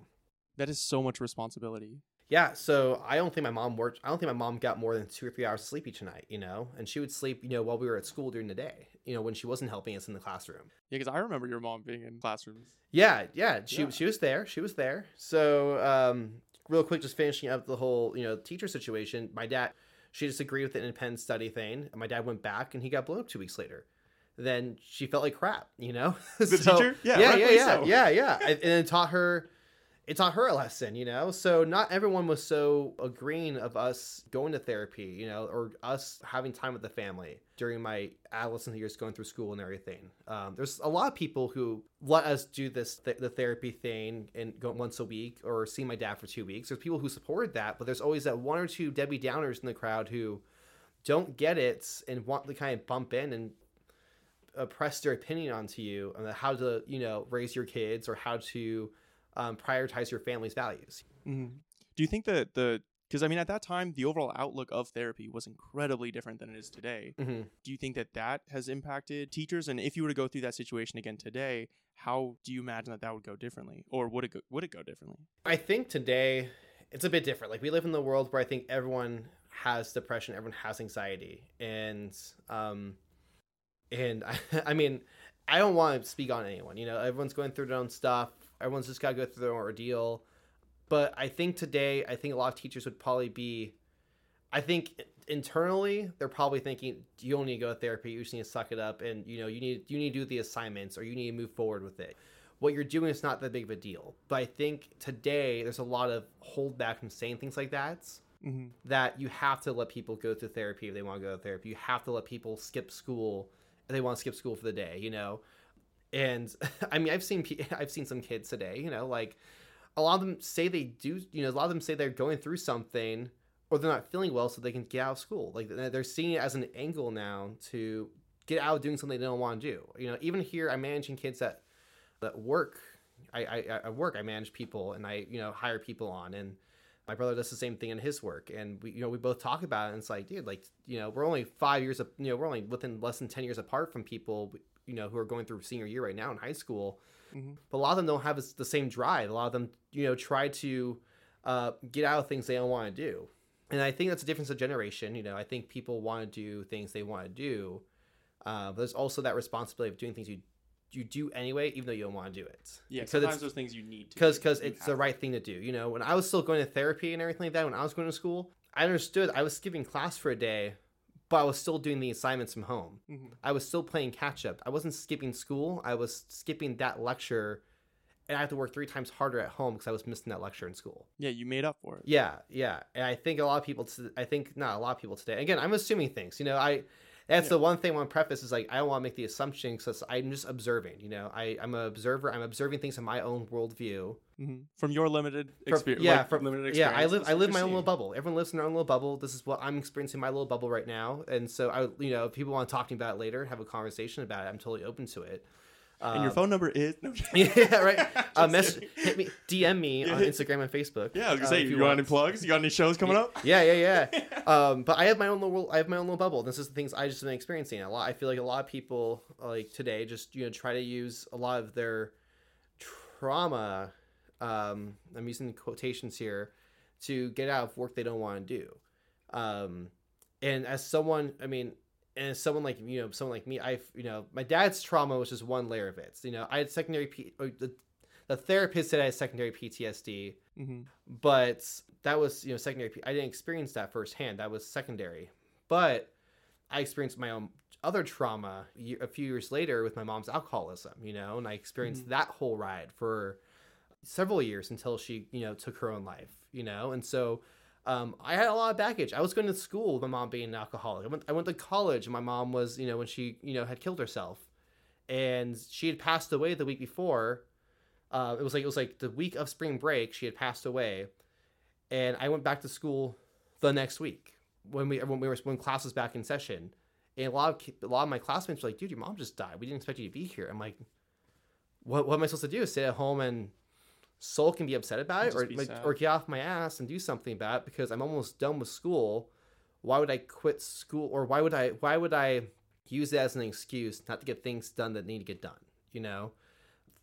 that is so much responsibility. yeah so i don't think my mom worked i don't think my mom got more than two or three hours of sleep each night you know and she would sleep you know while we were at school during the day you know when she wasn't helping us in the classroom Yeah, because I remember your mom being in classrooms. Yeah, yeah, she Yeah. she was there. She was there. So, um, real quick, just finishing up the whole you know teacher situation. My dad, she disagreed with the independent study thing, and my dad went back, and he got blown up two weeks later. Then she felt like crap, you know. The teacher? Yeah, yeah, yeah, yeah, so. yeah, yeah, and, and it taught her. It taught her a lesson, you know. So not everyone was so agreeing of us going to therapy, you know, or us having time with the family during my adolescent years, going through school and everything. Um, there's a lot of people who let us do this th- the therapy thing and go once a week or see my dad for two weeks. There's people who supported that, but there's always that one or two Debbie Downers in the crowd who don't get it and want to kind of bump in and uh, press their opinion onto you on how to you know raise your kids or how to um, prioritize your family's values. Mm-hmm. Do you think that the because I mean at that time the overall outlook of therapy was incredibly different than it is today. Mm-hmm. Do you think that that has impacted teachers? And if you were to go through that situation again today, how do you imagine that that would go differently, or would it go, would it go differently? I think today it's a bit different. Like we live in the world where I think everyone has depression, everyone has anxiety, and um, and I, I mean, I don't want to speak on anyone. You know, everyone's going through their own stuff. Everyone's just got to go through their own ordeal. But I think today, I think a lot of teachers would probably be, I think internally they're probably thinking you don't need to go to therapy. You just need to suck it up, and you know you need you need to do the assignments or you need to move forward with it. What you're doing is not that big of a deal. But I think today there's a lot of holdback from saying things like that. Mm-hmm. That you have to let people go to therapy if they want to go to therapy. You have to let people skip school they want to skip school for the day. You know, and I mean I've seen I've seen some kids today. You know, like a lot of them say they do. You know, a lot of them say they're going through something or they're not feeling well so they can get out of school like they're seeing it as an angle now to get out of doing something they don't want to do you know even here i'm managing kids that that work I, I i work i manage people and i you know hire people on and my brother does the same thing in his work and we you know we both talk about it and it's like dude like you know we're only five years of you know we're only within less than 10 years apart from people you know who are going through senior year right now in high school mm-hmm. but a lot of them don't have the same drive a lot of them you know try to uh, get out of things they don't want to do and I think that's a difference of generation. You know, I think people want to do things they want to do, uh, but there's also that responsibility of doing things you you do anyway, even though you don't want to do it. Yeah, sometimes those things you need to because because it's the right thing to do. You know, when I was still going to therapy and everything like that, when I was going to school, I understood I was skipping class for a day, but I was still doing the assignments from home. Mm-hmm. I was still playing catch up. I wasn't skipping school. I was skipping that lecture and I have to work three times harder at home because I was missing that lecture in school. Yeah, you made up for it. Yeah, yeah, and I think a lot of people. I think not a lot of people today. Again, I'm assuming things. You know, I. That's yeah. the one thing I want to preface is like I don't want to make the assumption because I'm just observing. You know, I I'm an observer. I'm observing things in my own worldview mm-hmm. from your limited experience. Yeah, like, from limited experience. Yeah, I live I live my own little bubble. Everyone lives in their own little bubble. This is what I'm experiencing my little bubble right now. And so I, you know, if people want to talk to me about it later, have a conversation about it, I'm totally open to it. And your phone number is no. yeah, right. uh, mess, hit me, DM me yeah. on Instagram and Facebook. Yeah, I was gonna uh, say, you, you got any plugs? You got any shows coming up? Yeah, yeah, yeah. um, but I have my own little, I have my own little bubble. This is the things I just been experiencing a lot. I feel like a lot of people like today just you know try to use a lot of their trauma. Um, I'm using quotations here to get out of work they don't want to do. Um, and as someone, I mean, and someone like you know someone like me i you know my dad's trauma was just one layer of it you know i had secondary P- the, the therapist said i had secondary ptsd mm-hmm. but that was you know secondary P- i didn't experience that firsthand that was secondary but i experienced my own other trauma a few years later with my mom's alcoholism you know and i experienced mm-hmm. that whole ride for several years until she you know took her own life you know and so um, I had a lot of baggage. I was going to school with my mom being an alcoholic. I went, I went to college and my mom was, you know, when she, you know, had killed herself and she had passed away the week before. Uh, it was like, it was like the week of spring break, she had passed away. And I went back to school the next week when we, when we were, when class was back in session. And a lot of, a lot of my classmates were like, dude, your mom just died. We didn't expect you to be here. I'm like, what, what am I supposed to do? Stay at home and Soul can be upset about it or like, or get off my ass and do something about it because I'm almost done with school. Why would I quit school or why would I why would I use it as an excuse not to get things done that need to get done? You know,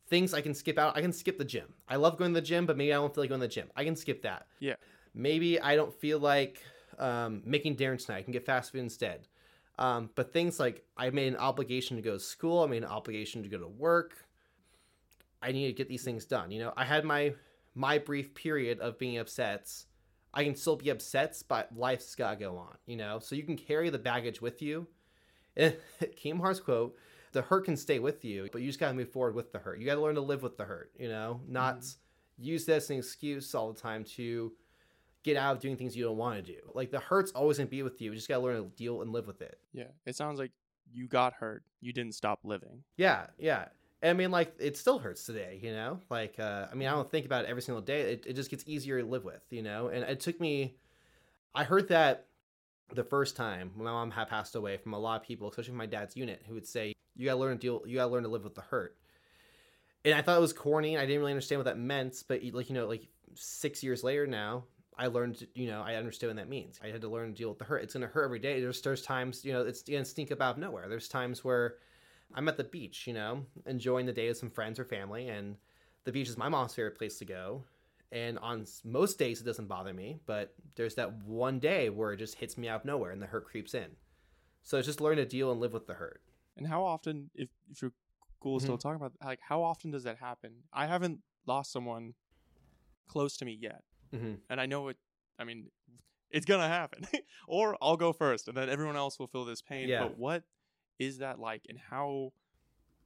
things I can skip out. I can skip the gym. I love going to the gym, but maybe I don't feel like going to the gym. I can skip that. Yeah. Maybe I don't feel like um, making dinner tonight. I can get fast food instead. Um, but things like I made an obligation to go to school. I made an obligation to go to work. I need to get these things done. You know, I had my my brief period of being upset. I can still be upset, but life's gotta go on. You know, so you can carry the baggage with you. And Kim Hearts quote: "The hurt can stay with you, but you just gotta move forward with the hurt. You gotta learn to live with the hurt. You know, not mm-hmm. use this as an excuse all the time to." get out of doing things you don't want to do. Like the hurt's always gonna be with you. You just gotta learn to deal and live with it. Yeah. It sounds like you got hurt. You didn't stop living. Yeah, yeah. I mean, like it still hurts today, you know. Like, uh, I mean, I don't think about it every single day. It, it just gets easier to live with, you know. And it took me. I heard that the first time when my mom had passed away from a lot of people, especially from my dad's unit, who would say, "You gotta learn to deal. You gotta learn to live with the hurt." and I thought it was corny. I didn't really understand what that meant, but like you know, like six years later now, I learned, you know, I understood what that means. I had to learn to deal with the hurt. It's gonna hurt every day. There's there's times, you know, it's gonna sneak up out of nowhere. There's times where I'm at the beach, you know, enjoying the day with some friends or family, and the beach is my mom's favorite place to go. And on most days it doesn't bother me, but there's that one day where it just hits me out of nowhere and the hurt creeps in. So it's just learn to deal and live with the hurt. And how often, if if you're cool still talking about, like how often does that happen? I haven't lost someone close to me yet, Mm-hmm. and I know it. I mean, it's gonna happen, or I'll go first, and then everyone else will feel this pain. Yeah. But what is that like, and how?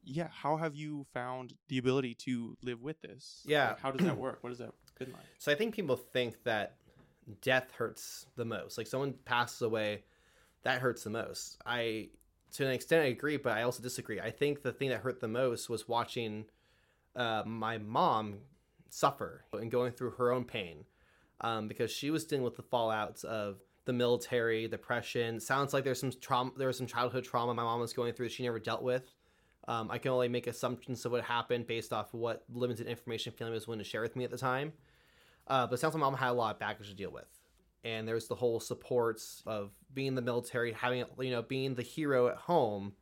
Yeah, how have you found the ability to live with this? Yeah. Like, how does that work? What has that been like? So I think people think that death hurts the most. Like someone passes away, that hurts the most. I, to an extent, I agree, but I also disagree. I think the thing that hurt the most was watching uh, my mom suffer and going through her own pain um, because she was dealing with the fallouts of the military, the depression. Sounds like there's some trauma. There was some childhood trauma my mom was going through that she never dealt with. Um, I can only make assumptions of what happened based off of what limited information family was willing to share with me at the time. Uh, but it sounds like mom had a lot of baggage to deal with. And there's the whole supports of being the military, having, you know, being the hero at home.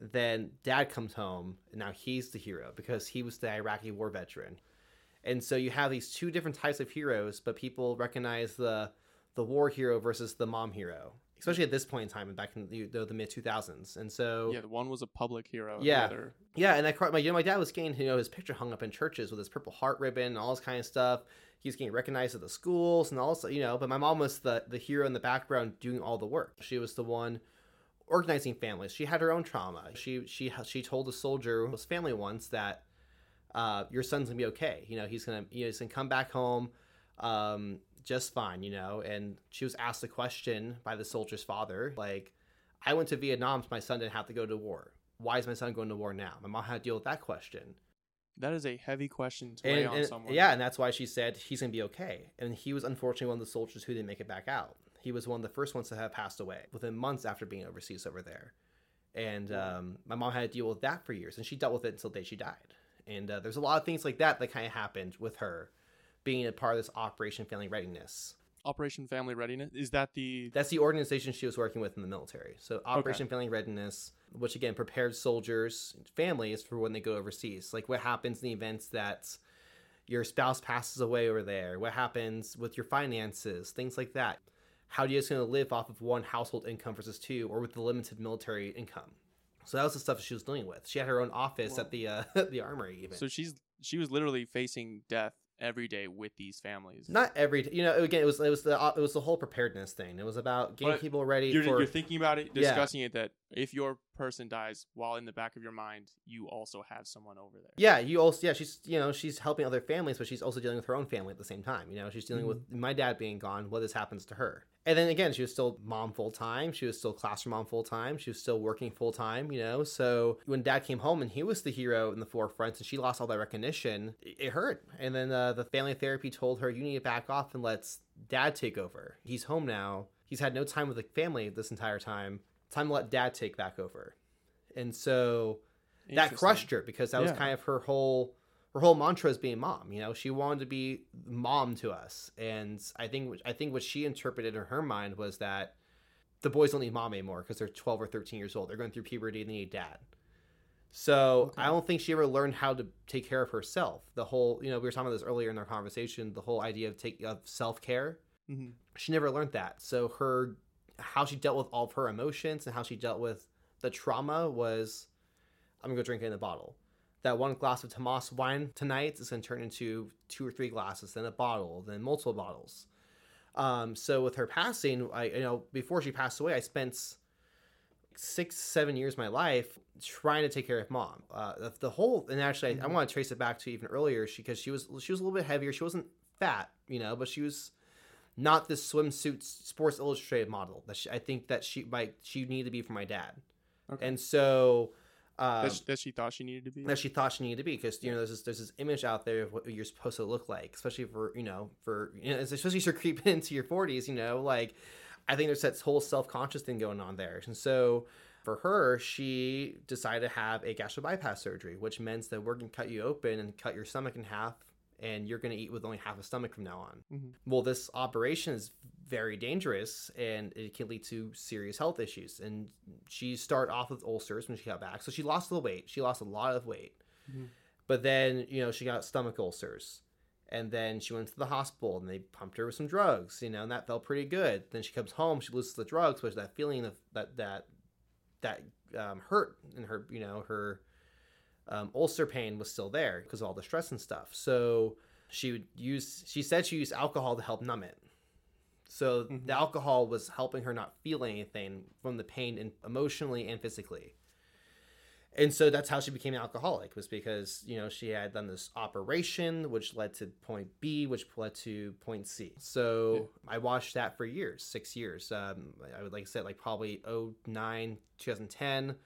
Then dad comes home, and now he's the hero because he was the Iraqi war veteran. And so you have these two different types of heroes, but people recognize the the war hero versus the mom hero, especially at this point in time, and back in the, the, the mid 2000s. And so Yeah, the one was a public hero. Yeah. Other, yeah, and I my you know my dad was getting you know his picture hung up in churches with his purple heart ribbon and all this kind of stuff. He was getting recognized at the schools and also you know, but my mom was the the hero in the background doing all the work. She was the one organizing families. She had her own trauma. She she she told a soldier was family once that uh, your son's gonna be okay. You know he's gonna you know, he's gonna come back home um, just fine. You know, and she was asked a question by the soldier's father like. I went to Vietnam so my son didn't have to go to war. Why is my son going to war now? My mom had to deal with that question. that is a heavy question to lay And, on and- someone. yeah, and that's why she said he's going to be okay. And he was unfortunately one of the soldiers who didn't make it back out. He was one of the first ones to have passed away within months after being overseas over there. And um, my mom had to deal with that for years, and she dealt with it until the day she died. And uh, there's a lot of things like that that kind of happened with her being a part of this Operation Family Readiness. Operation Family Readiness is that the That's the organization she was working with in the military. So Operation Family Readiness, which again prepared soldiers, families for when they go overseas. Like what happens in the events that your spouse passes away over there? What happens with your finances? Things like that. How are you just going to live off of one household income versus two, or with the limited military income? So that was the stuff she was dealing with. She had her own office at the uh, the armory, even. so she's she was literally facing death every day with these families. not every, you know. Again, it was it was the it was the whole preparedness thing. It was about getting But people ready You're, for you're thinking about it, Yeah. discussing it. That if your person dies, while in the back of your mind, you also have someone over there. Yeah, you also yeah, she's you know, she's helping other families, but she's also dealing with her own family at the same time. You know, she's dealing with mm-hmm. my dad being gone, what this happens to her. And then again, she was still mom full time, she was still classroom mom full time, she was still working full time, you know. So when dad came home and he was the hero in the forefront and she lost all that recognition, it, hurt. And then uh, the family therapy told her, You need to back off and let's dad take over. He's home now. He's had no time with the family this entire time. Time to let dad take back over. And so that crushed her because that was kind of her whole her whole mantra is being mom you know? She wanted to be mom to us. And i think i think what she interpreted in her mind was that the boys don't need mom anymore because they're 12 or 13 years old. They're going through puberty and they need dad. So Okay. i don't think she ever learned how to take care of herself. The whole you know we were talking about this earlier in our conversation the whole idea of take of self-care. Mhm. she never learned that. So her how she dealt with all of her emotions and how she dealt with the trauma was i'm gonna go drink it in a bottle that one glass of Tomas wine tonight is going to turn into two or three glasses, then a bottle, then multiple bottles. Um, so with her passing, I you know before she passed away, I spent six seven years of my life trying to take care of mom. Uh, the, the whole and actually I, I want to trace it back to even earlier she because she was she was a little bit heavier. She wasn't fat, you know, but she was not this swimsuit Sports Illustrated model that she, I think that she might she needed to be for my dad. Okay. And so. Um, that, she, that she thought she needed to be. that she thought she needed to be because you know there's this, there's this image out there of what you're supposed to look like, especially for you know for you know especially as you're creeping into your 40s. You know, like I think there's that whole self conscious thing going on there, and so For her, she decided to have a gastric bypass surgery, which meant that we're going to cut you open and cut your stomach in half, and you're going to eat with only half a stomach from now on. Mm-hmm. Well, this operation is very dangerous and it can lead to serious health issues. And she started off with ulcers when she got back. So she lost a little weight. She lost a lot of weight. Mhm. But then, you know, she got stomach ulcers. And then she went to the hospital and they pumped her with some drugs, you know, and that felt pretty good. Then she comes home, she loses the drugs, which that feeling of that that that um, hurt in her, you know, her um, ulcer pain was still there because of all the stress and stuff. So she would use. She said she used alcohol to help numb it. So Mhm. the alcohol was helping her not feel anything from the pain, and emotionally and physically. And so that's how she became an alcoholic was because you know she had done this operation, which led to point B, which led to point C. So I watched that for years, six years. Um, I would like I said, like probably 09, 2010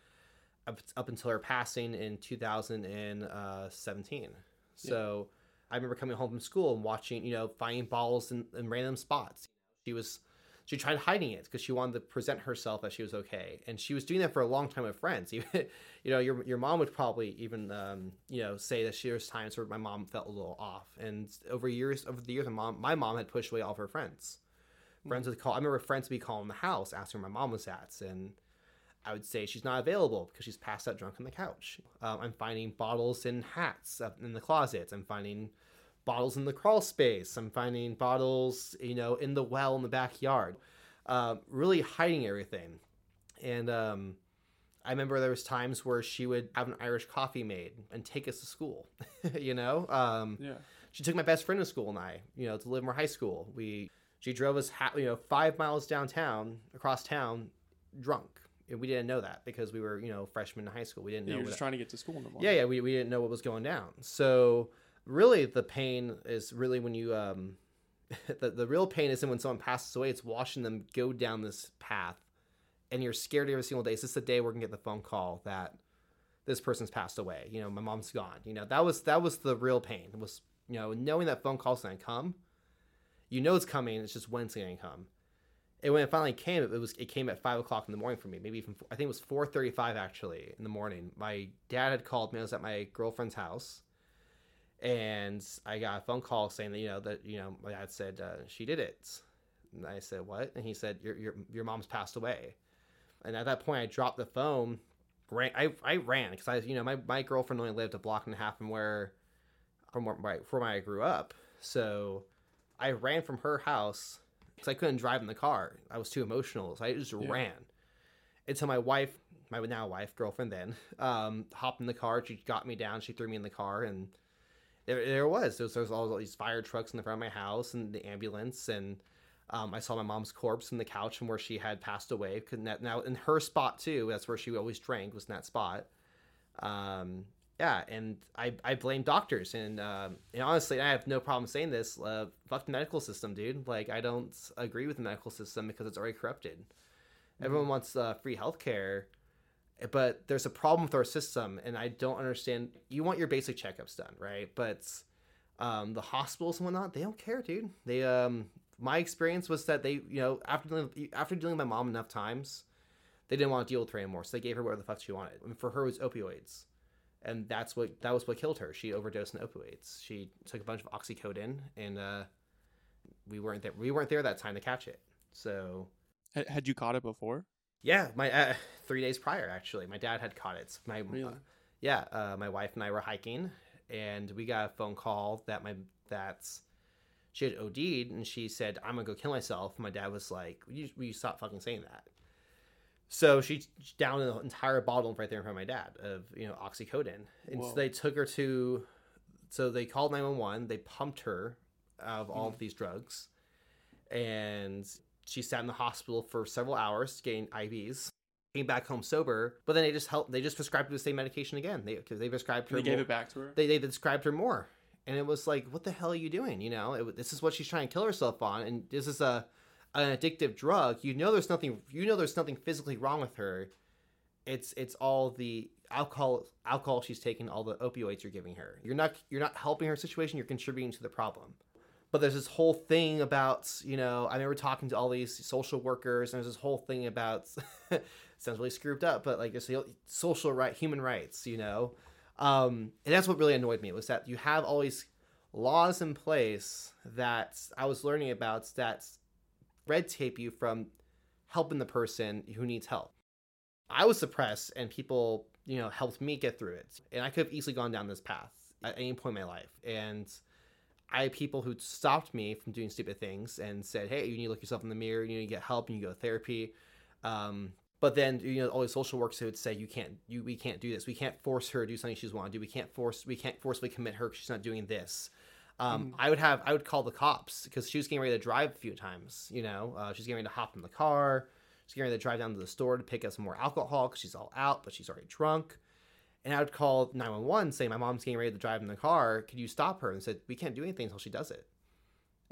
up, up until her passing in 2017. So I remember coming home from school and watching, you know, finding balls in, in random spots. She was, she tried hiding it because she wanted to present herself as she was okay, and she was doing that for a long time with friends. Even, you know, your your mom would probably even, um, you know, say that there was times where my mom felt a little off, and over years, over the years, my mom, my mom had pushed away all of her friends. Friends would call. I remember friends would be calling the house, asking where my mom was at, and I would say she's not available because she's passed out drunk on the couch. Um, I'm finding bottles in hats up in the closets. I'm finding bottles in the crawl space. I'm finding bottles, you know, in the well in the backyard. Um, really hiding everything. And um, I remember there was times where she would have an Irish coffee made and take us to school. you know, um, Yeah. she took my best friend to school and I, you know, to Livermore High School. We she drove us, ha- you know, five miles downtown, across town, drunk. And we didn't know that because we were, you know, freshmen in high school. We didn't know. you're just that- trying to get to school in the morning. yeah, yeah, we, we didn't know what was going down. So really, the pain is really when you um, the the real pain isn't when someone passes away. It's watching them go down this path, and you're scared every single day. Is this the day we're gonna get the phone call that this person's passed away? You know, my mom's gone. You know, that was that was the real pain. It was you know knowing that phone call's gonna come. You know it's coming. It's just when it's gonna come. And when it finally came, it was it came at five o'clock in the morning for me. Maybe even I think it was four thirty-five actually in the morning. My dad had called me. I was at my girlfriend's house, and I got a phone call saying that you know that you know my dad said uh, she did it. And I said what? And he said your your your mom's passed away. And at that point, I dropped the phone. Ran, I I ran because I you know my, my girlfriend only lived a block and a half from where from where, from where I grew up. So I ran from her house because I couldn't drive in the car. I was too emotional, so I just Yeah. ran until my wife, my now wife, girlfriend, then um, hopped in the car. She got me down. She threw me in the car, and there, there was. There was, there was all these fire trucks in the front of my house and the ambulance, and um, I saw my mom's corpse in the couch from where she had passed away. Now in her spot too. That's where she always drank. Was in that spot. Um, yeah, and I I blame doctors, and um, and honestly, I have no problem saying this. Uh, fuck the medical system, dude. Like I don't agree with the medical system because it's already corrupted. Everyone wants uh, free healthcare, but there's a problem with our system, and I don't understand. You want your basic checkups done, right? But um, the hospitals and whatnot, they don't care, dude. They um, my experience was that they, you know, after dealing, after dealing with my mom enough times, they didn't want to deal with her anymore, so they gave her whatever the fuck she wanted. And for her, it was opioids, and that's what that was what killed her. She overdosed on opioids. She took a bunch of oxycodone, and uh, we weren't there. We weren't there that time to catch it. So Had, had you caught it before? yeah, my uh, three days prior, actually, my dad had caught it. My Really? yeah, uh, my wife and I were hiking, and we got a phone call that my that's she had OD'd, and she said, "I'm gonna go kill myself." My dad was like, you, you stop fucking saying that?" So she downed an entire bottle right there in front of my dad of you know oxycodone, and so they took her to. So they called nine one one. They pumped her out of all of mm-hmm. these drugs, and she sat in the hospital for several hours getting IVs. Came back home sober, but then they just helped. They just prescribed her the same medication again. They they prescribed her. They gave it back to her? they they described her more, and it was like, what the hell are you doing? You know, it, this is what she's trying to kill herself on, and this is a an addictive drug. You know, there's nothing. You know, there's nothing physically wrong with her. It's it's all the alcohol alcohol she's taking, all the opioids you're giving her. You're not you're not helping her situation. You're contributing to the problem. But there's this whole thing about, you know, I remember talking to all these social workers, and there's this whole thing about sounds really screwed up, but like it's social right, human rights, you know. Um, and that's what really annoyed me was that you have all these laws in place that I was learning about that red tape you from helping the person who needs help. I was suppressed, and people, you know, helped me get through it, and I could have easily gone down this path at any point in my life, and. I had people who stopped me from doing stupid things and said, "Hey, you need to look yourself in the mirror. You need to get help. You need to go to therapy." Um, but then you know all the social workers would say you can't you we can't do this we can't force her to do something she doesn't want to do we can't force we can't forcibly commit her because she's not doing this um, mm. i would have i would call the cops because she was getting ready to drive a few times you know uh, she's getting ready to hop in the car she's getting ready to drive down to the store to pick up some more alcohol because she's all out but she's already drunk and i would call 911 saying my mom's getting ready to drive in the car could you stop her and said we can't do anything until she does it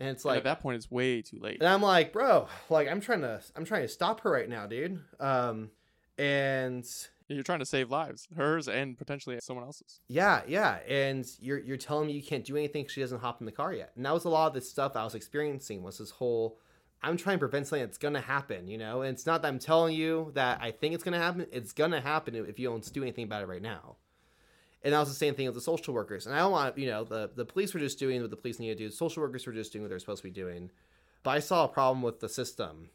and it's like and at that point, it's way too late. And I'm like, bro, like I'm trying to, I'm trying to stop her right now, dude. Um, and you're trying to save lives, hers and potentially someone else's. Yeah, yeah. And you're you're telling me you can't do anything she doesn't hop in the car yet. And that was a lot of the stuff I was experiencing was this whole I'm trying to prevent something that's gonna happen, you know? And it's not that I'm telling you that I think it's gonna happen, it's gonna happen if you don't do anything about it right now. And that was the same thing with the social workers. And I don't want, you know, the, the police were just doing what the police need to do. Social workers were just doing what they're supposed to be doing. But I saw a problem with the system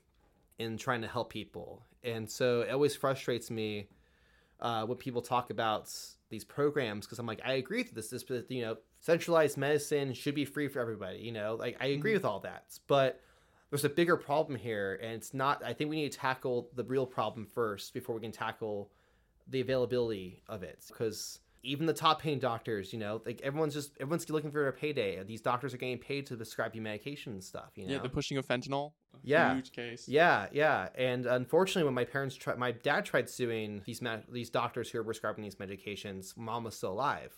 in trying to help people. And so it always frustrates me uh, when people talk about these programs because I'm like, I agree with this. This, you know, centralized medicine should be free for everybody. You know, like I agree mm-hmm. with all that. But there's a bigger problem here. And it's not, I think we need to tackle the real problem first before we can tackle the availability of it. Because even the top paying doctors, you know, like everyone's just everyone's looking for a payday. These doctors are getting paid to prescribe you medication and stuff. You know, yeah, the pushing of fentanyl. Yeah, huge case. Yeah, yeah, and unfortunately, when my parents tried, my dad tried suing these these doctors who are prescribing these medications. Mom was still alive.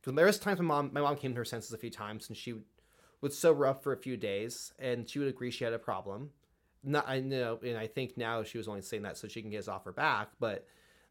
Because there was times when mom, my mom came to her senses a few times, and she was so rough for a few days, and she would agree she had a problem. Not, I know, and I think now she was only saying that so she can get us off her back, but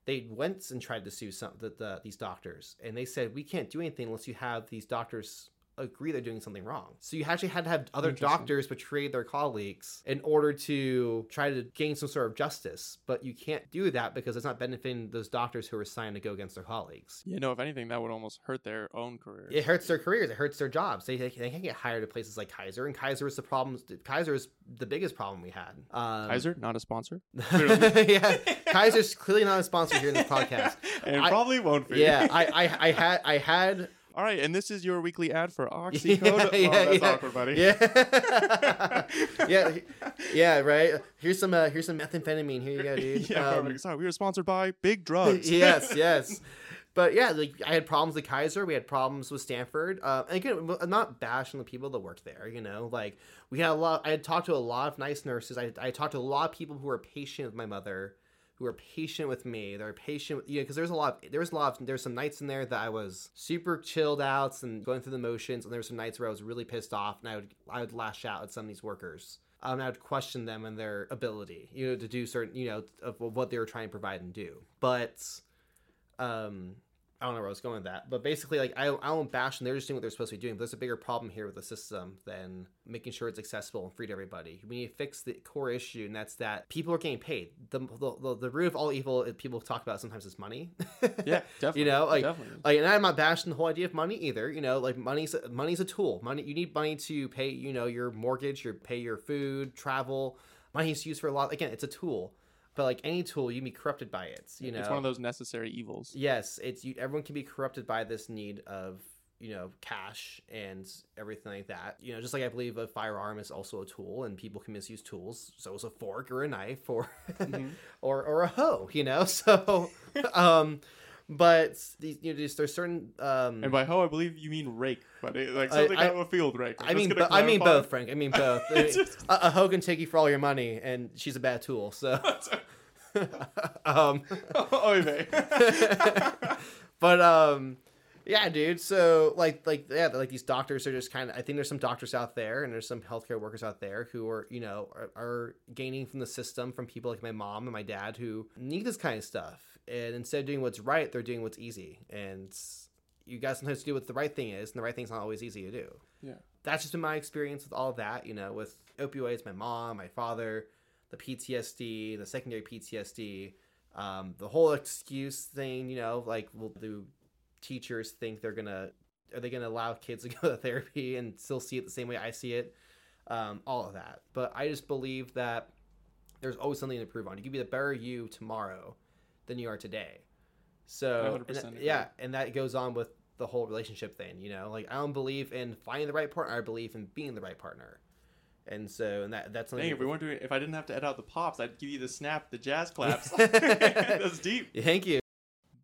they went and tried to sue some the, the, these doctors, and they said we can't do anything unless you have these doctors agree they're doing something wrong. So you actually had to have other doctors betray their colleagues in order to try to gain some sort of justice. But you can't do that because it's not benefiting those doctors who are assigned to go against their colleagues. You know, if anything, that would almost hurt their own careers. It hurts their careers. It hurts their jobs. They, they, they can't get hired at places like Kaiser, and Kaiser is the problem. Kaiser is the biggest problem we had. Um, Kaiser, not a sponsor. yeah, Kaiser's clearly not a sponsor here in this podcast. and I, probably won't be. Yeah, I, I, I had I had all right, and this is your weekly ad for Oxycodone. Yeah, yeah, oh, that's yeah. awkward, buddy. Yeah, yeah, yeah. Right. Here's some. Uh, here's some methamphetamine. Here you go, dude. yeah, um, Sorry, we were sponsored by Big Drugs. yes, yes. But yeah, like I had problems with Kaiser. We had problems with Stanford. Uh, and again, I'm not bashing the people that worked there. You know, like we had a lot. I had talked to a lot of nice nurses. I I talked to a lot of people who were patient with my mother who are patient with me. They're patient, with, you know, because there's a lot. Of, there was a lot of there's some nights in there that I was super chilled out and going through the motions, and there were some nights where I was really pissed off, and I would I would lash out at some of these workers. Um, I would question them and their ability, you know, to do certain, you know, of what they were trying to provide and do. But, um, I don't know where I was going with that, but basically, like I, I don't bash them. They're just doing what they're supposed to be doing. But there's a bigger problem here with the system than making sure it's accessible and free to everybody. We need to fix the core issue, and that's that people are getting paid. The the, the, the root of all evil people talk about sometimes is money. yeah, definitely. you know, like, definitely. like, and I'm not bashing the whole idea of money either. You know, like money's money's a tool. Money you need money to pay. You know, your mortgage, your pay your food, travel. Money is used for a lot. Again, it's a tool but like any tool you can be corrupted by it you know it's one of those necessary evils. Yes it's you everyone can be corrupted by this need of you know cash and everything like that. You know just like i believe a firearm is also a tool and people can misuse tools. So is a fork or a knife or mm-hmm. or or a hoe you know? So um but these, you know, there's certain. Um, and by hoe, I believe you mean rake, but it, like something I, I, out of a field rake. I'm i mean, bo- I mean both, Frank. I mean both. I mean, just... a, a hoe can take you for all your money, and she's a bad tool. So. um. but um. Yeah, dude. So like like yeah, like these doctors are just kind of. I think there's some doctors out there, and there's some healthcare workers out there who are you know are, are, gaining from the system from people like my mom and my dad who need this kind of stuff and instead of doing what's right, they're doing what's easy. And you got sometimes to do what the right thing is, and the right thing's not always easy to do. Yeah. That's just been my experience with all of that, you know, with opioids, my mom, my father, the PTSD, the secondary PTSD. Um, the whole excuse thing, you know, like will do teachers think they're gonna are they gonna allow kids to go to therapy and still see it the same way I see it? Um, all of that. But I just believe that there's always something to improve on. You can be the better you tomorrow than you are today. So and 100% that- yeah, and that goes on with the whole relationship thing. You know, like I don't believe in finding the right partner. I believe in being the right partner. And so, and that that's something. Dang, if we weren't doing, if I didn't have to edit out the pops, I'd give you the snap, the jazz claps. That's deep. Thank you.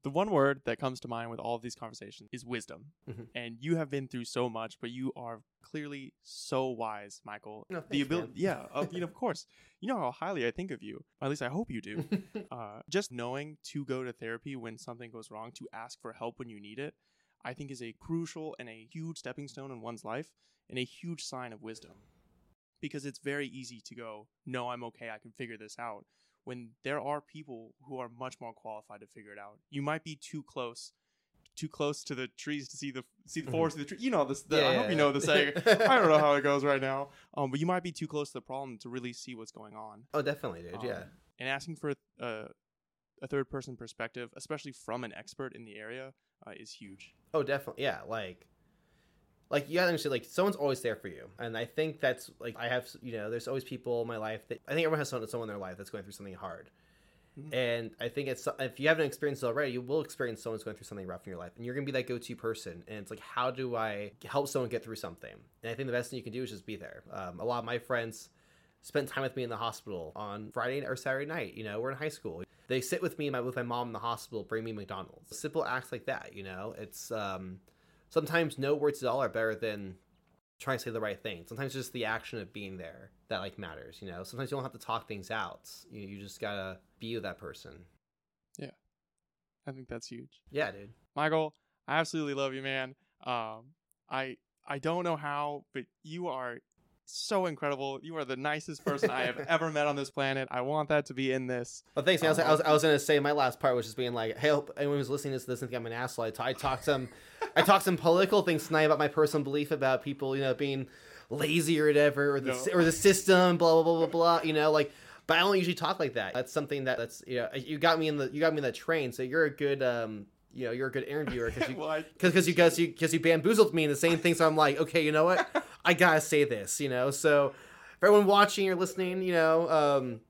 The one word that comes to mind with all of these conversations is wisdom. Mhm. And you have been through so much, but you are clearly so wise, Michael. No, the ability, yeah, of, you know, of course. You know how highly I think of you. At least I hope you do. uh, just knowing to go to therapy when something goes wrong, to ask for help when you need it, I think is a crucial and a huge stepping stone in one's life and a huge sign of wisdom. Because it's very easy to go, no, I'm okay, I can figure this out. When there are people who are much more qualified to figure it out, you might be too close, too close to the trees to see the see the Mhm. forest, see the tree. You know this. The, I Yeah, hope you know the saying. I don't know how it goes right now, um, but you might be too close to the problem to really see what's going on oh, definitely, dude. yeah. um, and asking for a, a third person perspective, especially from an expert in the area, uh, is huge. Oh, definitely. Yeah, like, like you gotta understand, like someone's always there for you, and I think that's like I have, you know, there's always people in my life that I think everyone has someone, someone in their life that's going through something hard, Mhm. and I think it's if you haven't experienced it already, you will experience someone's going through something rough in your life, and you're gonna be that go-to person, and it's like, how do I help someone get through something? And I think the best thing you can do is just be there. Um, a lot of my friends spent time with me in the hospital on Friday or Saturday night. You know, we're in high school. They sit with me my, with my mom in the hospital, bring me McDonald's. Simple acts like that. You know, it's um, sometimes no words at all are better than trying to say the right thing. Sometimes just the action of being there that like matters. You know, sometimes you don't have to talk things out. You you just gotta be with that person. Yeah, I think that's huge. Yeah, dude. Michael, I absolutely love you, man. Um, I I don't know how, but you are so incredible. You are the nicest person I have ever met on this planet. I want that to be in this. Well, thanks. man. I was, Um, I was, I was gonna say my last part was just being like, hey, hope anyone who's listening to this doesn't think I'm an asshole. I, t- I talked some, I talked some political things tonight about my personal belief about people, you know, being lazy or whatever, or the No. or the system, blah blah blah blah blah. You know, like, but I don't usually talk like that. That's something that that's you know, you got me in the you got me in that train, so you're a good um, you know, you're a good interviewer because you Well, because you guys you because you bamboozled me in the same thing. So I'm like, okay, you know what? I gotta say this, you know. So for everyone watching or listening, you know, um,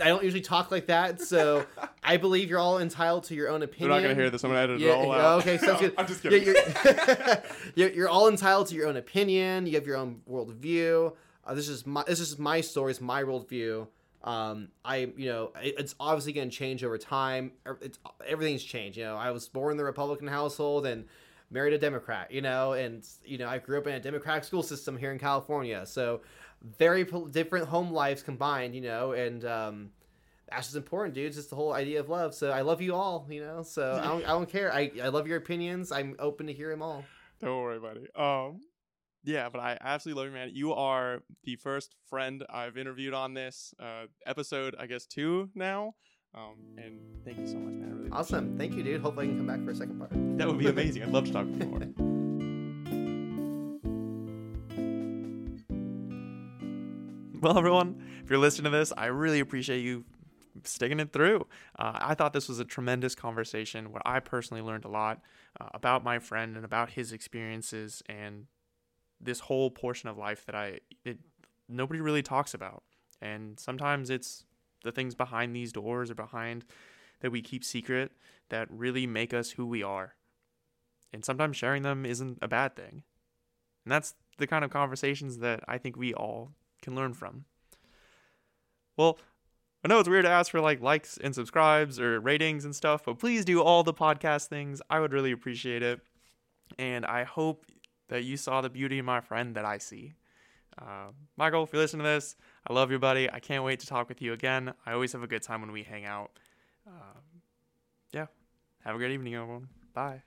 I don't usually talk like that. So I believe you're all entitled to your own opinion. They're not gonna hear this. I'm gonna edit Yeah, it all yeah, out. okay, sounds good. I'm just kidding. you're, you're, you're all entitled to your own opinion. You have your own worldview. Uh, this is my this is my story. It's my worldview. Um, I you know it, it's obviously going to change over time. Er- It's everything's changed. You know, I was born in the Republican household and married a Democrat. You know, and you know I grew up in a Democratic school system here in California. So very different home lives combined. You know, and um, that's just important, dude. It's just the whole idea of love. So I love you all, you know. So I don't, I don't care. I, I love your opinions. I'm open to hear them all. Don't worry, buddy. Um, yeah, but I absolutely love you, man. You are the first friend I've interviewed on this uh, episode, I guess two now. Um, and thank you so much, man. I really Awesome. Thank you, dude. Hopefully I can come back for a second part. That would be amazing. I'd love to talk more. Well, everyone, if you're listening to this, I really appreciate you sticking it through. Uh, I thought this was a tremendous conversation where I personally learned a lot uh, about my friend and about his experiences and this whole portion of life that I it, nobody really talks about. And sometimes it's the things behind these doors or behind that we keep secret that really make us who we are. And sometimes sharing them isn't a bad thing. And that's the kind of conversations that I think we all can learn from. Well, I know it's weird to ask for like likes and subscribes or ratings and stuff, but please do all the podcast things. I would really appreciate it. And I hope that you saw the beauty in my friend that I see. Uh, Michael, if you're listening to this, I love you, buddy. I can't wait to talk with you again. I always have a good time when we hang out. Um, yeah. Have a great evening, everyone. Bye.